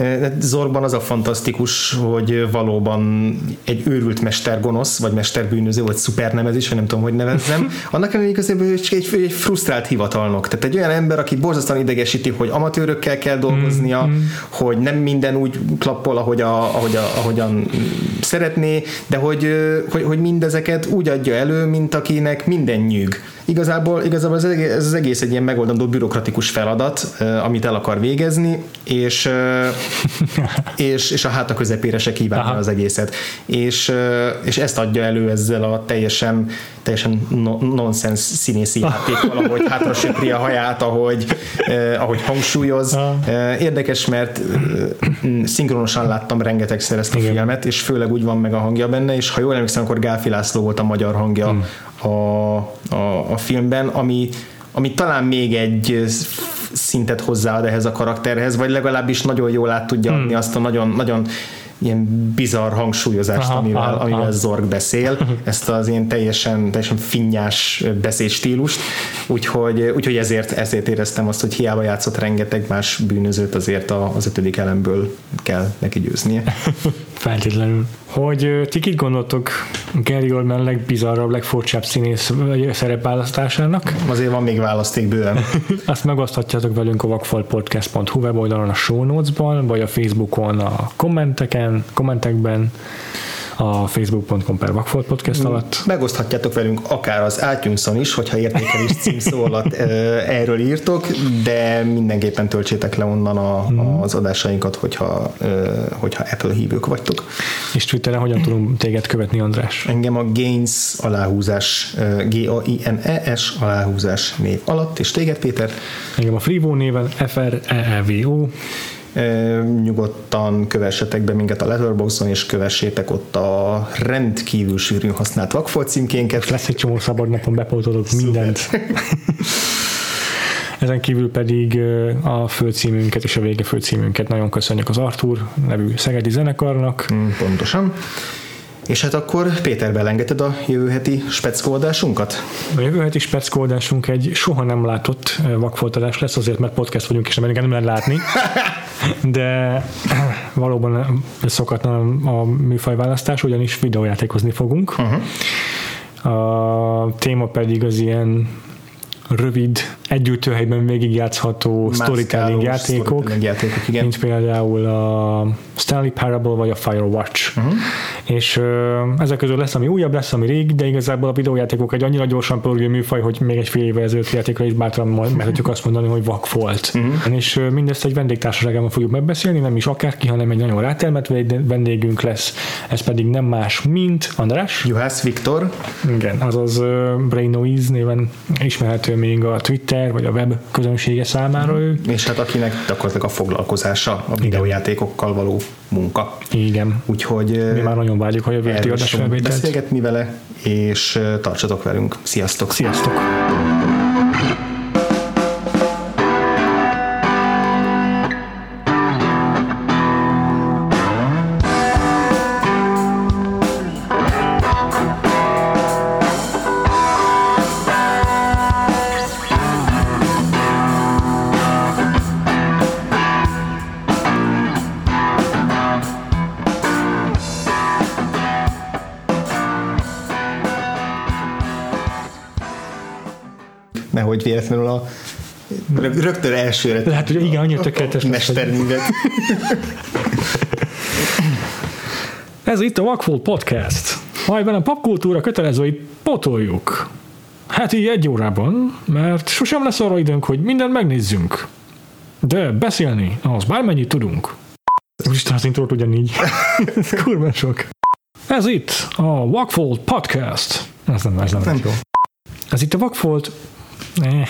De Zorgban az a fantasztikus, hogy valóban egy őrült mestergonosz, vagy mesterbűnöző, vagy szupernemezis, vagy nem tudom, hogy nevezzem, annak ellenére igazából csak egy, egy frusztrált hivatalnok. Tehát egy olyan ember, aki borzasztóan idegesíti, hogy amatőrökkel kell dolgoznia, mm, mm. hogy nem minden úgy klappol, ahogy a, ahogy a, ahogyan szeretné, de hogy, hogy, hogy mindezeket úgy adja elő, mint akinek minden nyűg. Igazából, igazából ez, ez az egész egy ilyen megoldandó bürokratikus feladat, amit el akar végezni, és, és, és a háta közepére se kívánja az egészet. És, és ezt adja elő ezzel a teljesen, teljesen nonsens színészi játékkal, ahogy hátra söpri a haját, ahogy, eh, ahogy hangsúlyoz. Eh, érdekes, mert eh, szinkronosan láttam rengetegszer ezt a Igen. filmet, és főleg úgy van meg a hangja benne, és ha jól emlékszem, akkor Gálfi László volt a magyar hangja hmm. a, a, a filmben, ami ami talán még egy szintet hozzáad ehhez a karakterhez, vagy legalábbis nagyon jól át tudja adni hmm. azt a nagyon, nagyon ilyen bizarr hangsúlyozást, aha, amivel, aha, amivel aha. Zorg beszél, ezt az ilyen teljesen, teljesen finnyás beszédstílust, úgyhogy, úgyhogy ezért, ezért éreztem azt, hogy hiába játszott rengeteg más bűnözőt, azért az ötödik elemből kell neki győznie. Feltétlenül. Hogy ti kit gondoltok Gary Oldman legbizarrabb, legfurcsább színész szerepválasztásának? Azért van még választék bőven. Azt megoszthatjátok velünk a vakfalpodcast.hu weboldalon a show notes-ban, vagy a Facebookon a kommenteken, kommentekben a facebook.com per Vakfolt Podcast alatt. Megoszthatjátok velünk akár az itunes is, hogyha értékelés címszó alatt erről írtok, de mindenképpen töltsétek le onnan a, hmm. az adásainkat, hogyha, hogyha Apple hívők vagytok. És Twitteren hogyan tudunk téged követni, András? Engem a Gains aláhúzás, G-A-I-N-E-S aláhúzás név alatt, és téged, Péter? Engem a Frivo néven, F-R-E-E-V-O nyugodtan kövessetek be minket a Letterboxdon, és kövessétek ott a rendkívül sűrűn használt vakfolt címkénket. Lesz egy csomó szabad napon, bepótolok mindent. Ezen kívül pedig a főcímünket és a vége főcímünket nagyon köszönjük az Artur nevű szegedi zenekarnak. Mm, pontosan. És hát akkor Péter belengedted a jövő heti speckóadásunkat? A jövő heti speckóadásunk egy soha nem látott vakfoltadás lesz, azért mert podcast vagyunk, és nem lehet látni. De valóban szokatlan a műfajválasztás, ugyanis videójátékozni fogunk. Uh-huh. A téma pedig az ilyen rövid, együttőhelyben végigjátszható storytelling játékok, storytelling játékok igen. mint például a Stanley Parable vagy a Firewatch. Uh-huh. És uh, ezek közül lesz, ami újabb, lesz, ami rég, de igazából a videójátékok egy annyira gyorsan pörgő műfaj, hogy még egy fél évvel ezelőtt játékra is bátran merhetjük azt mondani, hogy vak volt. Uh-huh. És uh, mindezt egy vendégtársaságában fogjuk megbeszélni, nem is akárki, hanem egy nagyon rátermet vendégünk lesz, ez pedig nem más, mint András. Juhász Viktor. Igen, azaz uh, Brain Noise néven ismerhető még a Twitter vagy a web közönsége számára ő. És hát akinek gyakorlatilag a foglalkozása a videójátékokkal való munka. Igen. Úgyhogy mi már nagyon várjuk, hogy a vérti adás beszélgetni vele, és tartsatok velünk. Sziasztok! Sziasztok! Rögtön elsőre. Lehet, hogy igen, annyira tökéletes. Mesterművet. Ez itt a Vakfolt Podcast. Majban a popkultúra kötelezőit potoljuk. Hát így egy órában, mert sosem lesz arra időnk, hogy mindent megnézzünk. De beszélni, az bármennyit tudunk. Úristen, az intrót ugyanígy. Ez kurva sok. Ez itt a Vakfolt Podcast. Ez nem, ez nem, nem. jó. Ez itt a Vakfolt Eh.